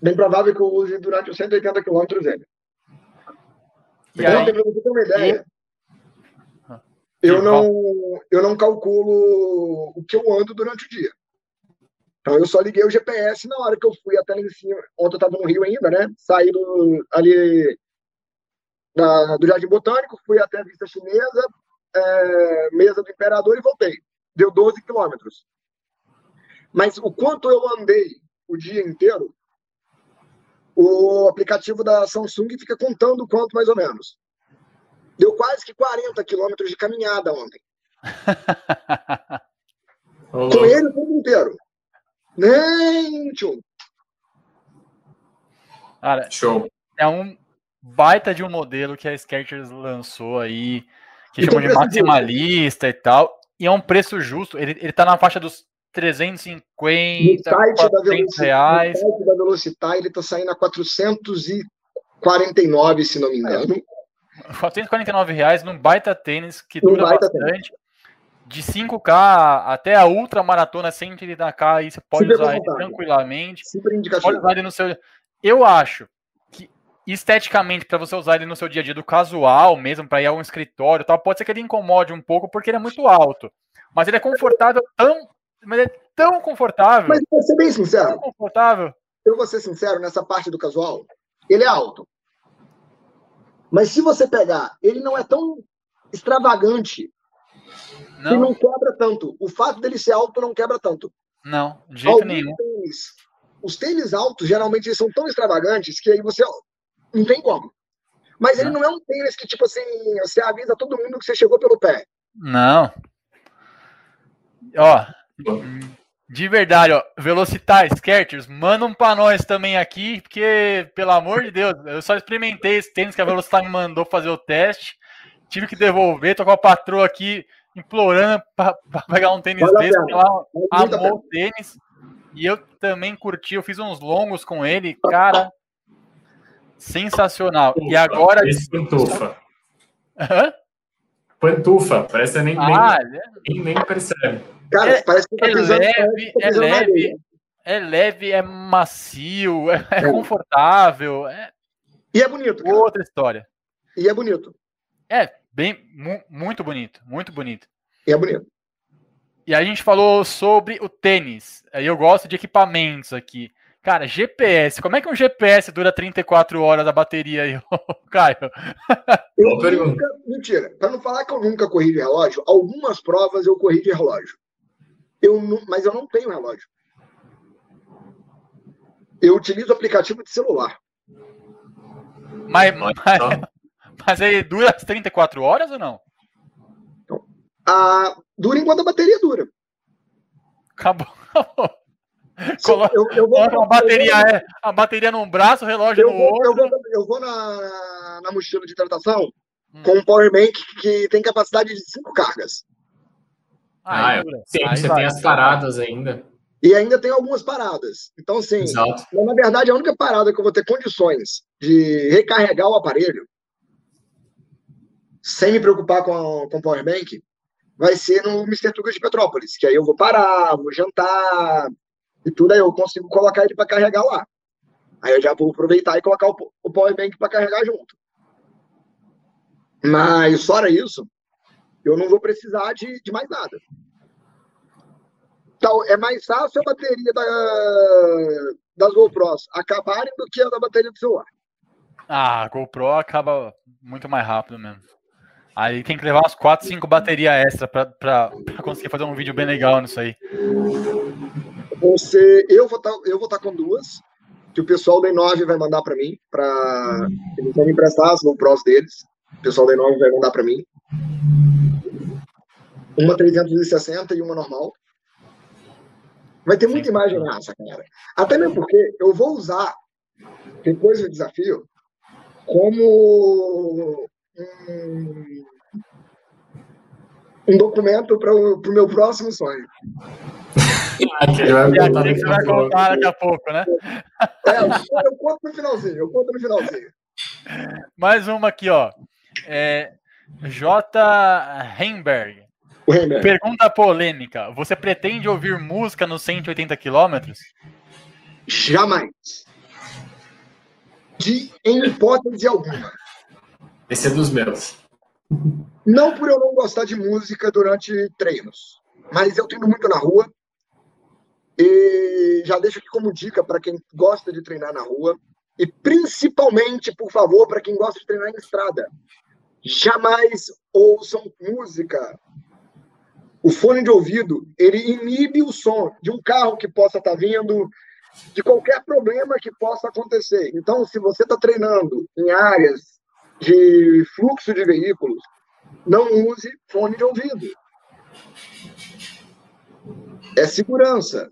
bem provável que eu use durante os 180 quilômetros ele. Então, para você ter uma ideia, eu não, eu não calculo o que eu ando durante o dia. Então, eu só liguei o GPS na hora que eu fui até lá em cima. Ontem eu estava no Rio ainda, né? Saí do, ali da, do Jardim Botânico, fui até a Vista Chinesa, é, Mesa do Imperador e voltei deu 12 quilômetros. Mas o quanto eu andei o dia inteiro, o aplicativo da Samsung fica contando quanto mais ou menos. Deu quase que 40 quilômetros de caminhada ontem. Com ele o tempo inteiro. Nem tchum. Cara, Show. é um baita de um modelo que a Skechers lançou aí, que E chamou de preço maximalista e tal. E é um preço justo. Ele, ele tá na faixa dos No 350, site, da 400 Velocity, reais. no site da Velocitar, ele está saindo a 449, se não me engano. 449 reais num baita tênis que Num dura bastante. De 5K até a ultra maratona 130K, aí você pode Super usar ele tranquilamente. Super Pode indicativo. usar ele no seu. Eu acho esteticamente, para você usar ele no seu dia a dia do casual mesmo, para ir a um escritório tal, pode ser que ele incomode um pouco porque ele é muito alto. Mas ele é confortável, tão. Mas é tão confortável. Mas vou ser bem Tão sincero, confortável. eu vou ser sincero, nessa parte do casual, ele é alto. Mas se você pegar, ele não é tão extravagante que Não, não quebra tanto. O fato dele ser alto não quebra tanto. não, de jeito Alguns nenhum. tênis- os tênis altos, geralmente, eles são tão extravagantes que aí você não tem como. Mas ele Não. é um tênis que, tipo assim, você avisa todo mundo que você chegou pelo pé. Não. Ó, de verdade, ó, Velocitar, Skechers, mandam pra nós também aqui, porque, pelo amor de Deus, eu só experimentei esse tênis que a Velocitar me mandou fazer o teste, tive que devolver, tô com a patroa aqui implorando pra, pra pegar um tênis Vale a desse, ela amou o tênis, e eu também curti, eu fiz uns longos com ele, cara, sensacional. E agora... Esse pantufa. Hã? Pantufa. Parece que nem, Ah, nem, nem percebe. Cara, É- parece que tá é pisando, leve, parece que tá é leve. é leve, é macio, é, é confortável, é E é bonito, cara. outra história. E é bonito. É bem, mu- muito bonito, muito bonito. E é bonito. E a gente falou sobre o tênis. Aí eu gosto de equipamentos aqui. Cara, GPS. Como é que um GPS dura 34 horas a bateria aí, Caio? Eu nunca, mentira, para não falar que eu nunca corri de relógio, algumas provas eu corri de relógio. Eu não, mas eu não tenho relógio. Eu utilizo aplicativo de celular. Mas, mas, mas aí dura as 34 horas ou não? Ah, dura enquanto a bateria dura. Acabou. acabou. Coloca eu, eu vou, coloca a bateria, é, a bateria num braço, o relógio eu no vou, outro. eu vou, eu vou na, na mochila de hidratação Hum. com um power bank que tem capacidade de cinco cargas. Ah, é. dura. Sim, você vai. tem as paradas ainda. E ainda tem algumas paradas. Então, assim, Exato. Mas, na verdade, a única parada que eu vou ter condições de recarregar o aparelho, sem me preocupar com, a, com o Power Bank, vai ser no Mr. Tugas de Petrópolis, que aí eu vou parar, vou jantar e tudo, aí eu consigo colocar ele para carregar lá. Aí eu já vou aproveitar e colocar o, o Power Bank para carregar junto. Mas, fora isso, eu não vou precisar de, de mais nada. Então, é mais fácil a bateria da, das GoPros acabarem do que a da bateria do celular. Ah, a GoPro acaba muito mais rápido mesmo. Aí tem que levar umas 4, 5 baterias extra pra conseguir fazer um vídeo bem legal nisso aí. Você, eu vou estar eu vou tá com duas, que o pessoal da Inove vai mandar para mim, para eles vão me emprestar as GoPros deles. O pessoal da Inove vai mandar para mim. Uma 360 e uma normal. Vai ter muita imagem nessa, cara. Até mesmo porque eu vou usar, depois do desafio, como um, um documento para o meu próximo sonho. Ah, que vai E contar você a vai pouco. contar daqui a pouco, né? É, eu, conto no finalzinho, eu conto no finalzinho. Mais uma aqui, ó. É, J. Heimberg. Pergunta polêmica. Você pretende ouvir música nos 180 quilômetros? Jamais. De, em hipótese alguma. Esse é dos meus. Não por eu não gostar de música durante treinos, mas eu treino muito na rua. E já deixo aqui como dica para quem gosta de treinar na rua. E principalmente, por favor, para quem gosta de treinar em estrada. Jamais ouçam música. O fone de ouvido, ele inibe o som de um carro que possa estar vindo, de qualquer problema que possa acontecer. Então, se você está treinando em áreas de fluxo de veículos, não use fone de ouvido. É segurança.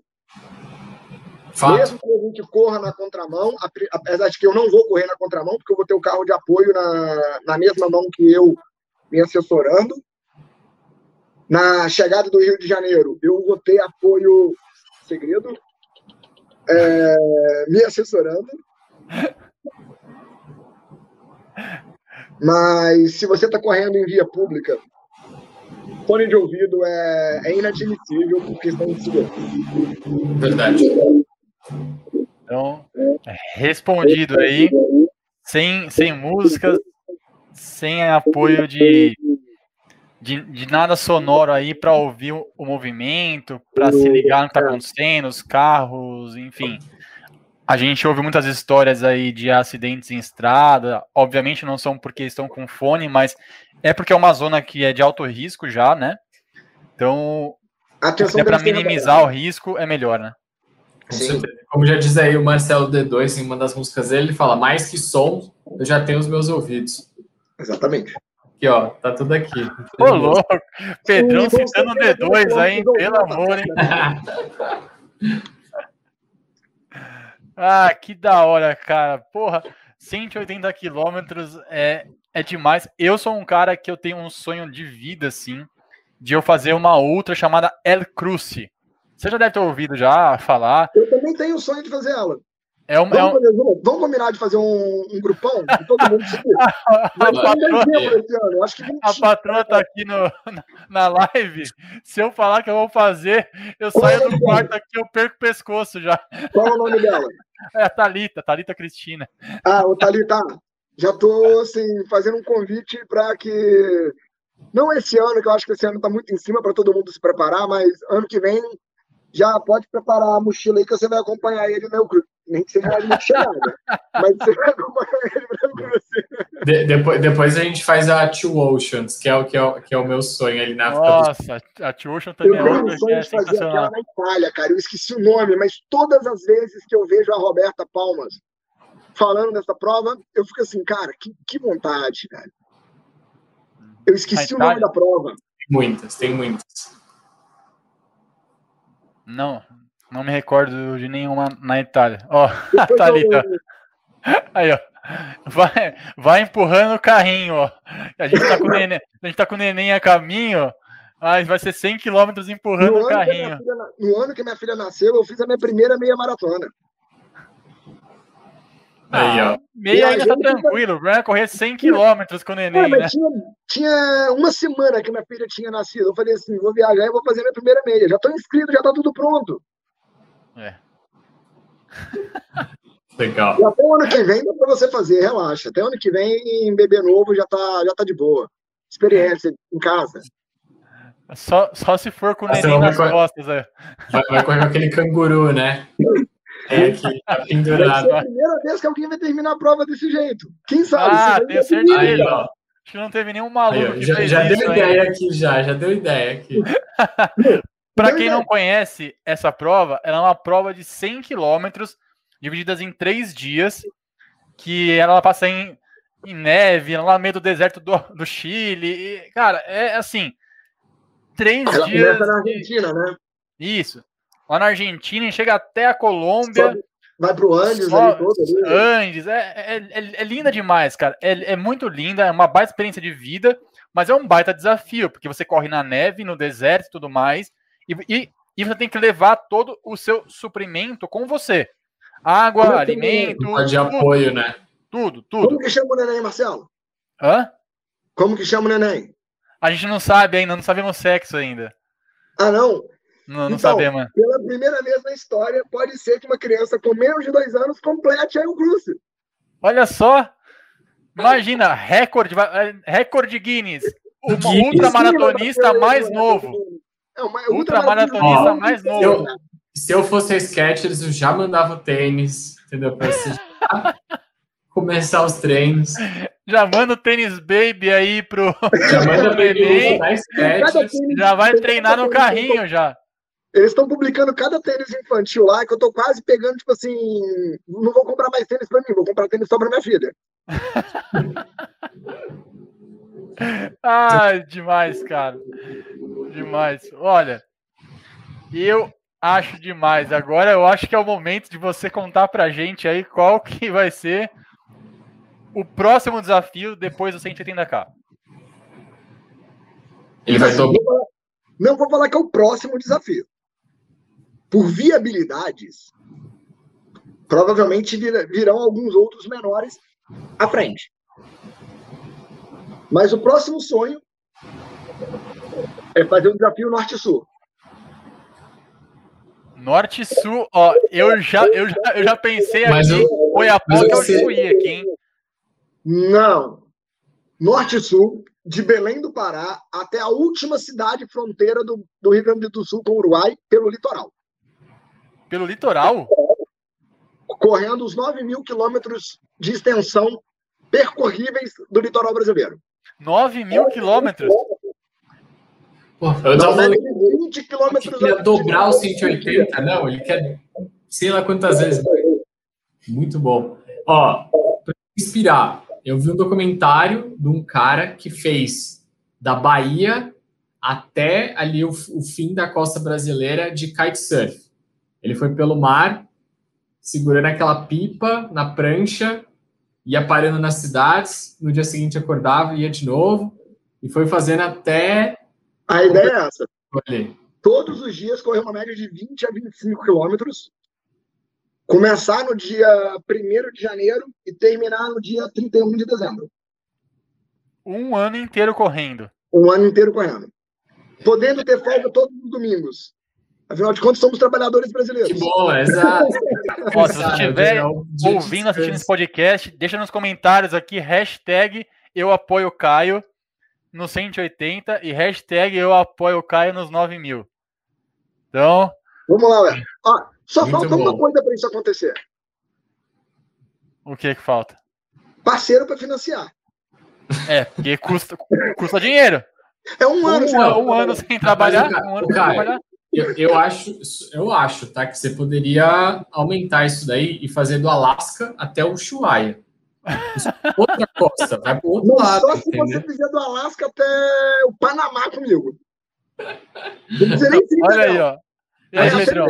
Fato. Mesmo que a gente corra na contramão, apesar de que eu não vou correr na contramão, porque eu vou ter o carro de apoio na, na mesma mão que eu me assessorando. Na chegada do Rio de Janeiro, eu vou ter apoio segredo, é, me assessorando. Mas se você está correndo em via pública, fone de ouvido é, é inadmissível por questão de segurança. Verdade. Então, respondido aí, sem, sem músicas, sem apoio de, de, de nada sonoro aí para ouvir o, o movimento, para se ligar no que está acontecendo, os carros, enfim. A gente ouve muitas histórias aí de acidentes em estrada. Obviamente não são porque estão com fone, mas é porque é uma zona que é de alto risco já, né? Então, é para minimizar o risco, é melhor, né? Sim. Como já diz aí o Marcelo D2 em uma das músicas dele, ele fala: mais que som, eu já tenho os meus ouvidos. Exatamente. Aqui, ó, tá tudo aqui. Ô, louco! Pedrão citando D2 aí, pelo amor, hein? Ah, que da hora, cara. Porra, 180 quilômetros é, é demais. Eu sou um cara que eu tenho um sonho de vida, assim, de eu fazer uma outra chamada El Cruce. Você já deve ter ouvido já falar. Eu também tenho o sonho de fazer ela. É um, vamos, é um... vamos, combinar de fazer um, um grupão de todo mundo a, patroa, a patroa tá aqui no, na live. Se eu falar que eu vou fazer, eu Qual saio é do quarto aqui, eu perco o pescoço já. Qual é o nome dela? É a Thalita, Thalita Cristina. Ah, o Thalita, já tô assim, fazendo um convite para que. Não esse ano, que eu acho que esse ano está muito em cima para todo mundo se preparar, mas ano que vem já pode preparar a mochila aí que você vai acompanhar ele no cruze. Nem que seja chegada, mas você vai acompanhar ele no cruze. De, depois, depois a gente faz a Two Oceans, que é o, que é o, que é o meu sonho ali na África. Nossa, do... a Two Oceans também eu é outra. Eu sonho é de fazer aquela na Itália, cara. Eu esqueci o nome, mas todas as vezes que eu vejo a Roberta Palmas falando dessa prova, eu fico assim, cara, que, que vontade, velho. Eu esqueci o nome da prova. Tem muitas, tem muitas. Não, não me recordo de nenhuma na Itália. Ó, oh, Thalita. Aí, ó. Vai, vai empurrando o carrinho, ó. A gente tá com o neném, a, gente tá com o neném a caminho. Mas vai ser 100 km empurrando o carrinho. Filha, no ano que minha filha nasceu, eu fiz a minha primeira meia maratona. Aí, ó. Ah, meia ainda tá tranquilo, vai correr 100 km com o neném, é, né? Tinha, tinha, uma semana que minha filha tinha nascido. Eu falei assim: vou viajar e vou fazer minha primeira meia. Já tô inscrito, já tá tudo pronto. É. Legal. E até o ano que vem dá pra você fazer, relaxa. Até o ano que vem, em bebê novo, já tá, já tá de boa. Experiência em casa. Só, só se for com o neném nas costas, é. Vai, vai correr com aquele canguru, né? É aqui, tá pendurado. Vai ser a primeira vez que alguém vai terminar a prova desse jeito. Quem sabe? Ah, tenho certeza. Aí, ó. Acho que não teve nenhum maluco. Aí, já, já deu ideia aqui, já, já deu ideia aqui. Para quem não conhece essa prova, ela é uma prova de 100 quilômetros, divididas em três dias, que ela passa em, em neve, lá no meio do deserto do, do Chile. E, cara, é assim, três ela dias. na Argentina, né? Isso lá na Argentina e chega até a Colômbia. Vai pro Andes só, ali todo. Ali, né? Andes, é, é, é, é, linda demais, cara. É, é muito linda, é uma baita experiência de vida, mas é um baita desafio, porque você corre na neve, no deserto e tudo mais, e, e, e você tem que levar todo o seu suprimento com você. Água, Como alimento. De apoio, né? Tudo, tudo. Como que chama o neném, Marcelo? Hã? Como que chama o neném? A gente não sabe ainda, não sabemos o sexo ainda. Ah, não? Não, não então, sabemos. Pela primeira vez na história, pode ser que uma criança com menos de dois anos complete aí o Cruze. Olha só. Imagina, recorde, é, recorde Guinness. O ultramaratonista mais novo. É, ultramaratonista mais novo. Eu, se eu fosse a Skechers, eu já mandava o tênis, entendeu? Pra começar os treinos. Já manda o tênis baby aí pro. Já manda o neném. Já vai treinar no carrinho já. Eles estão publicando cada tênis infantil lá que eu tô quase pegando, tipo assim, não vou comprar mais tênis para mim, vou comprar tênis só para minha filha. ah, demais, cara. Demais. Olha, eu acho demais. Agora eu acho que é o momento de você contar pra gente aí qual que vai ser o próximo desafio depois do 180k. Ele vai tomar. Não vou falar que é o próximo desafio. Por viabilidades, provavelmente virão alguns outros menores à frente. Mas o próximo sonho é fazer um desafio norte-sul. Norte-sul, ó, eu já, eu já, eu já pensei mas aqui, eu, Oiapoque é o Chuí aqui, hein? Não. Norte-sul, de Belém do Pará até a última cidade fronteira do, do Rio Grande do Sul com o Uruguai, pelo litoral. Pelo litoral? Correndo os 9 mil quilômetros de extensão percorríveis do litoral brasileiro. 9 mil quilômetros? eu tava falando que 20 quilômetros. Ele quer dobrar os 180, não, ele quer sei lá quantas vezes. Muito bom. Ó, para inspirar, eu vi um documentário de um cara que fez da Bahia até ali o, o fim da costa brasileira de kitesurf. Ele foi pelo mar, segurando aquela pipa na prancha, ia parando nas cidades, no dia seguinte acordava, ia de novo, e foi fazendo até a ideia é essa. Todos os dias correr uma média de 20 a 25 quilômetros. Começar no dia 1 de janeiro e terminar no dia 31 de dezembro. Um ano inteiro correndo. Um ano inteiro correndo. Podendo ter folga todos os domingos. Afinal de contas, somos trabalhadores brasileiros. Que bom, exato. Ó, se você estiver ouvindo, assistindo esse podcast, deixa nos comentários aqui, hashtag eu apoio o Caio no 180 e hashtag eu apoio o Caio nos 9 mil. Então. Vamos lá, ué. Ó, só Muito falta bom. uma coisa para isso acontecer. O que que falta? Parceiro para financiar. É, porque custa, custa dinheiro. É um ano, um, um ano sem trabalhar. Um ano sem trabalhar. Eu, eu, acho, eu acho, tá, que você poderia aumentar isso daí e fazer do Alasca até o Ushuaia. Outra costa, vai pro outro Não lado. Só se entendeu? você fizer do Alasca até o Panamá comigo. Não precisa nem Olha aí, ó. E aí, Pedrão?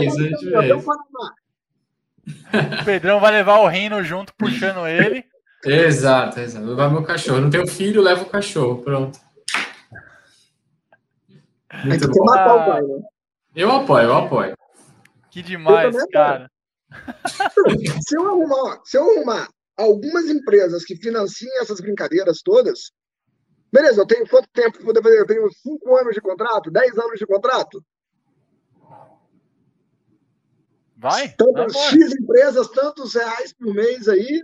O Pedrão vai levar o reino junto, puxando ele. Exato, exato. Levar meu cachorro. Não tenho filho, leva o cachorro. Pronto. Muito bom. Matar o pai, né? Eu apoio, eu apoio. Que demais, cara. se eu arrumar, se eu arrumar algumas empresas que financiam essas brincadeiras todas, beleza, eu tenho quanto tempo para poder fazer? Eu tenho cinco anos de contrato, dez anos de contrato? Vai. Tantas X empresas, tantos reais por mês aí,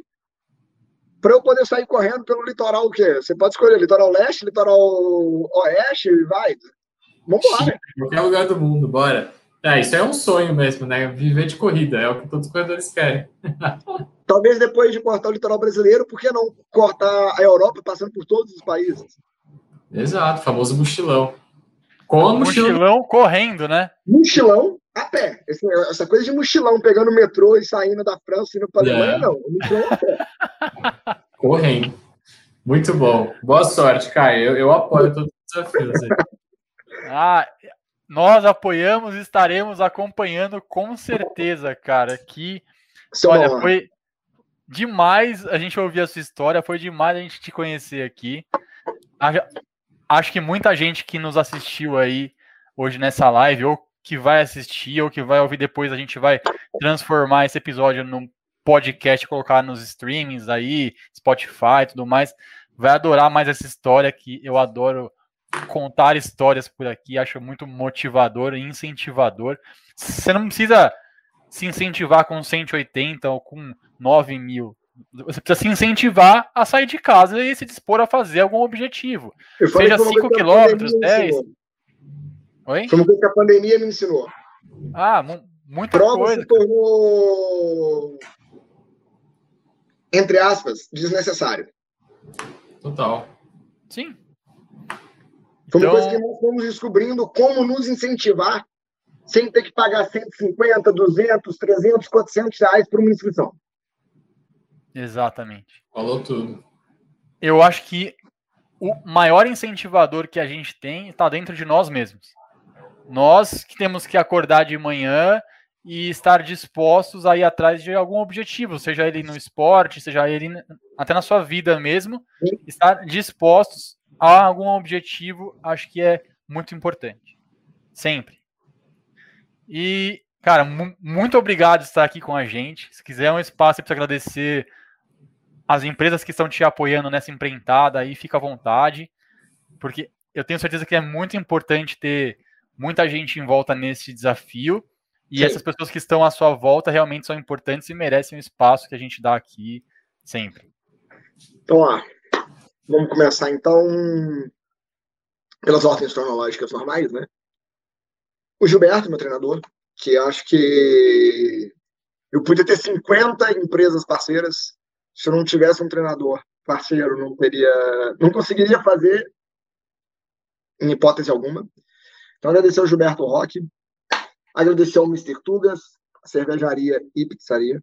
para eu poder sair correndo pelo litoral o quê? Você pode escolher litoral leste, litoral oeste, vai. Vamos lá, né? Qualquer lugar do mundo, bora. É, isso é um sonho mesmo, né? Viver de corrida, é o que todos os corredores querem. Talvez depois de cortar o litoral brasileiro, por que não cortar a Europa passando por todos os países? Exato, famoso mochilão. Com mochilão, mochilão correndo, né? Mochilão a pé. Essa coisa de mochilão pegando o metrô e saindo da França e indo para a Alemanha, é. não. Mochilão a pé. Correndo. Muito bom. Boa sorte, Caio. Eu, eu apoio todos os desafios aí. ah, nós apoiamos e estaremos acompanhando com certeza, cara. Que olha, foi demais a gente ouvir a sua história, foi demais a gente te conhecer aqui. Acho que muita gente que nos assistiu aí hoje nessa live, ou que vai assistir, ou que vai ouvir depois, a gente vai transformar esse episódio num podcast, colocar nos streamings aí, Spotify e tudo mais. Vai adorar mais essa história que eu adoro contar histórias por aqui, acho muito motivador e incentivador. Você não precisa se incentivar com 180 ou com 9 mil. Você precisa se incentivar a sair de casa e se dispor a fazer algum objetivo. Seja 5 quilômetros, 10. Oi? Foi uma coisa que a pandemia me ensinou. Ah, muita Prova coisa. se tornou, entre aspas, desnecessário. Total. Sim. Foi uma então... coisa que nós fomos descobrindo como nos incentivar sem ter que pagar 150, 200, 300, 400 reais por uma inscrição. Exatamente. Falou tudo. Eu acho que o maior incentivador que a gente tem está dentro de nós mesmos. Nós que temos que acordar de manhã e estar dispostos a ir atrás de algum objetivo, seja ele no esporte, seja ele até na sua vida mesmo, estar dispostos a algum objetivo, acho que é muito importante. Sempre. E, cara, muito obrigado por estar aqui com a gente. Se quiser um espaço para agradecer as empresas que estão te apoiando nessa empreitada aí, fica à vontade, porque eu tenho certeza que é muito importante ter muita gente em volta nesse desafio e Sim. essas pessoas que estão à sua volta realmente são importantes e merecem o espaço que a gente dá aqui sempre. Então, ó, vamos começar então pelas ordens cronológicas normais, né? O Gilberto, meu treinador, que acho que eu podia ter 50 empresas parceiras se eu não tivesse um treinador parceiro, não teria, não conseguiria fazer em hipótese alguma. Então agradecer ao Gilberto Roque, Agradecer ao Mr. Tugas, a cervejaria e pizzaria.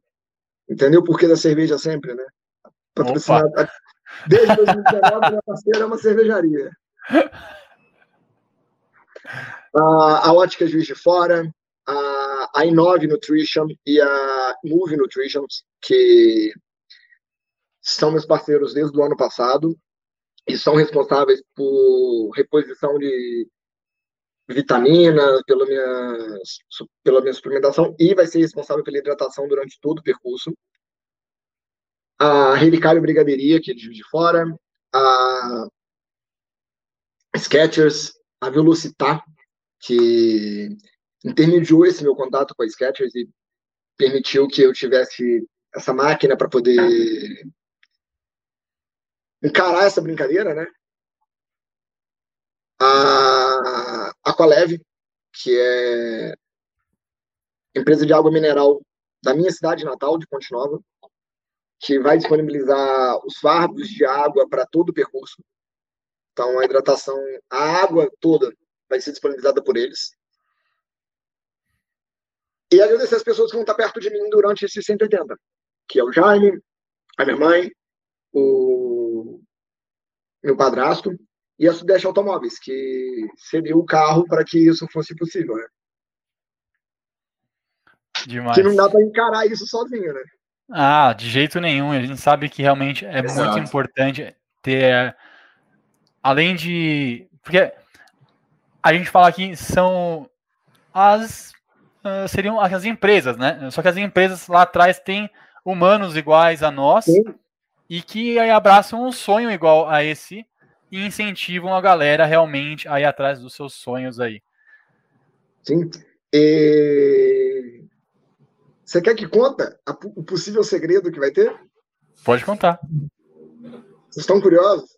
Entendeu o porquê da cerveja sempre, né? Patrocinada. Desde 2019, minha parceira é uma cervejaria. A, Ótica Juiz de Fora, a, a Inove Nutrition e a Move Nutrition, que são meus parceiros desde o ano passado e são responsáveis por reposição de vitaminas, pela minha, pela minha suplementação e vai ser responsável pela hidratação durante todo o percurso. A Relicário Brigadeiria, que é de de Fora, a Sketchers, a Velocitar, que intermediou esse meu contato com a Sketchers e permitiu que eu tivesse essa máquina para poder encarar essa brincadeira, né? A Aqualev, que é empresa de água mineral da minha cidade natal, de Ponte Nova, que vai disponibilizar os fardos de água para todo o percurso. Então, a hidratação, a água toda vai ser disponibilizada por eles. E agradecer as pessoas que vão estar perto de mim durante esses 180, que é o Jaime, a minha mãe, o meu padrasto, e a Sudeste Automóveis, que cedeu o carro para que isso fosse possível, né? Demais. Que não dá para encarar isso sozinho, né? Ah, de jeito nenhum. A gente sabe que realmente é Exato. muito importante ter, além de, porque a gente fala aqui são as uh, seriam as empresas, né? Só que as empresas lá atrás têm humanos iguais a nós Sim. e que abraçam um sonho igual a esse e incentivam a galera realmente a ir atrás dos seus sonhos aí. Sim. E... Você quer que conta o possível segredo que vai ter? Pode contar. Vocês estão curiosos?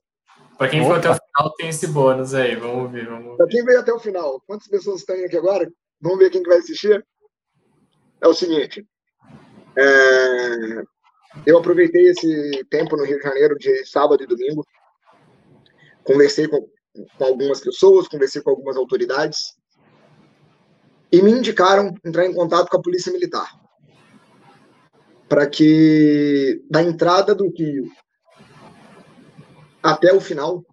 Para quem for até o final, tem esse bônus aí. Vamos ver. Vamos Para quem veio até o final, quantas pessoas tem aqui agora? Vamos ver quem que vai assistir. É o seguinte. É... Eu aproveitei esse tempo no Rio de Janeiro de sábado e domingo conversei com, com algumas pessoas, conversei com algumas autoridades e me indicaram entrar em contato com a Polícia Militar para que da entrada do Rio até o final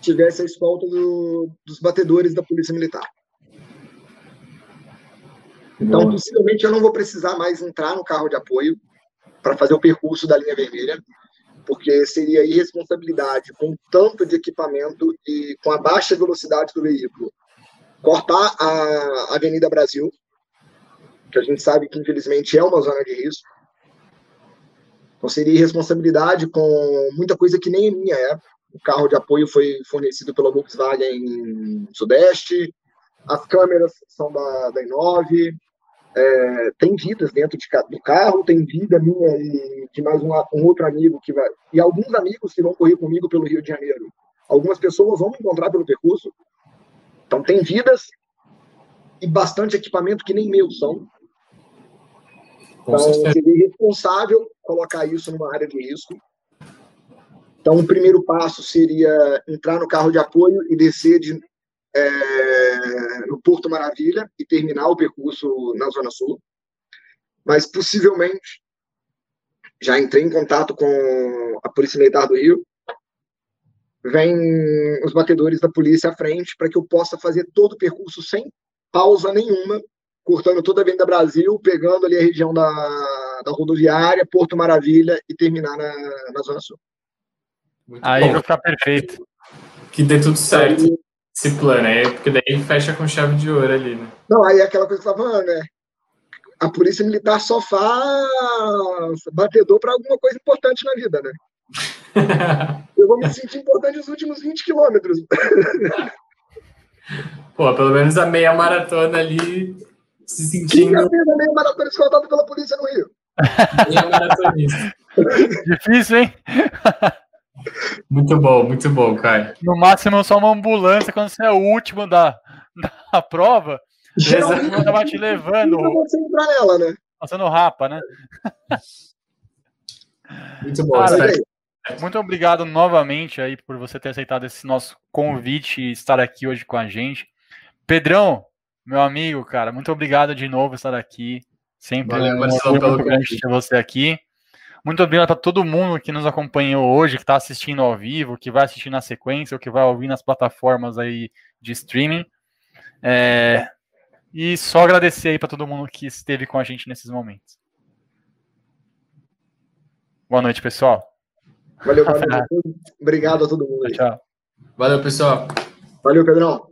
tivesse a escolta do, dos batedores da Polícia Militar. Então, possivelmente, eu não vou precisar mais entrar no carro de apoio para fazer o percurso da linha vermelha porque seria irresponsabilidade com tanto de equipamento e com a baixa velocidade do veículo cortar a Avenida Brasil, que a gente sabe que infelizmente é uma zona de risco. Então seria irresponsabilidade com muita coisa que nem minha é. O carro de apoio foi fornecido pela Volkswagen Sudeste, as câmeras são da, da Inove, é, tem vidas dentro de, do carro, tem vida minha e de mais um, um, outro amigo que vai. E alguns amigos que vão correr comigo pelo Rio de Janeiro. Algumas pessoas vão me encontrar pelo percurso. Então, tem vidas e bastante equipamento que nem meus são. Então, seria irresponsável colocar isso numa área de risco. Então, o primeiro passo seria entrar no carro de apoio e descer de, é, no Porto Maravilha e terminar o percurso na Zona Sul. Mas possivelmente já entrei em contato com a Polícia Militar do Rio. Vem os batedores da polícia à frente para que eu possa fazer todo o percurso sem pausa nenhuma, cortando toda a Avenida Brasil, pegando ali a região da, da rodoviária, Porto Maravilha e terminar na, na Zona Sul. Muito aí bom. vai ficar perfeito. Que dê tudo certo aí, esse plano aí, porque daí fecha com chave de ouro ali, né? Não, aí é aquela coisa que eu tava falando, né? A polícia militar só faz batedor para alguma coisa importante na vida, né? eu vou me sentir importante nos últimos 20 quilômetros. Pô, pelo menos a meia maratona ali se sentindo. Quem fez a meia maratona escoltada pela polícia no Rio? Meia maratonista. Difícil, hein? Muito bom, muito bom, Caio. No máximo, só uma ambulância quando você é o último da, da prova. Geralmente tava te levando. Você entrar nela, né? Passando rapa, né? Muito bom, Cara, Muito obrigado novamente aí por você ter aceitado esse nosso convite e estar aqui hoje com a gente. Pedrão, meu amigo, cara, muito obrigado de novo por estar aqui. Sempre Valeu, um Marcelo, muito grande ter você aqui. Muito obrigado para todo mundo que nos acompanhou hoje, que está assistindo ao vivo, que vai assistir na sequência ou que vai ouvir nas plataformas aí de streaming. É... E só agradecer aí para todo mundo que esteve com a gente nesses momentos. Boa noite, pessoal. Valeu, valeu. Obrigado a todo mundo. Aí. Tchau. Valeu, pessoal. Valeu, Pedrão.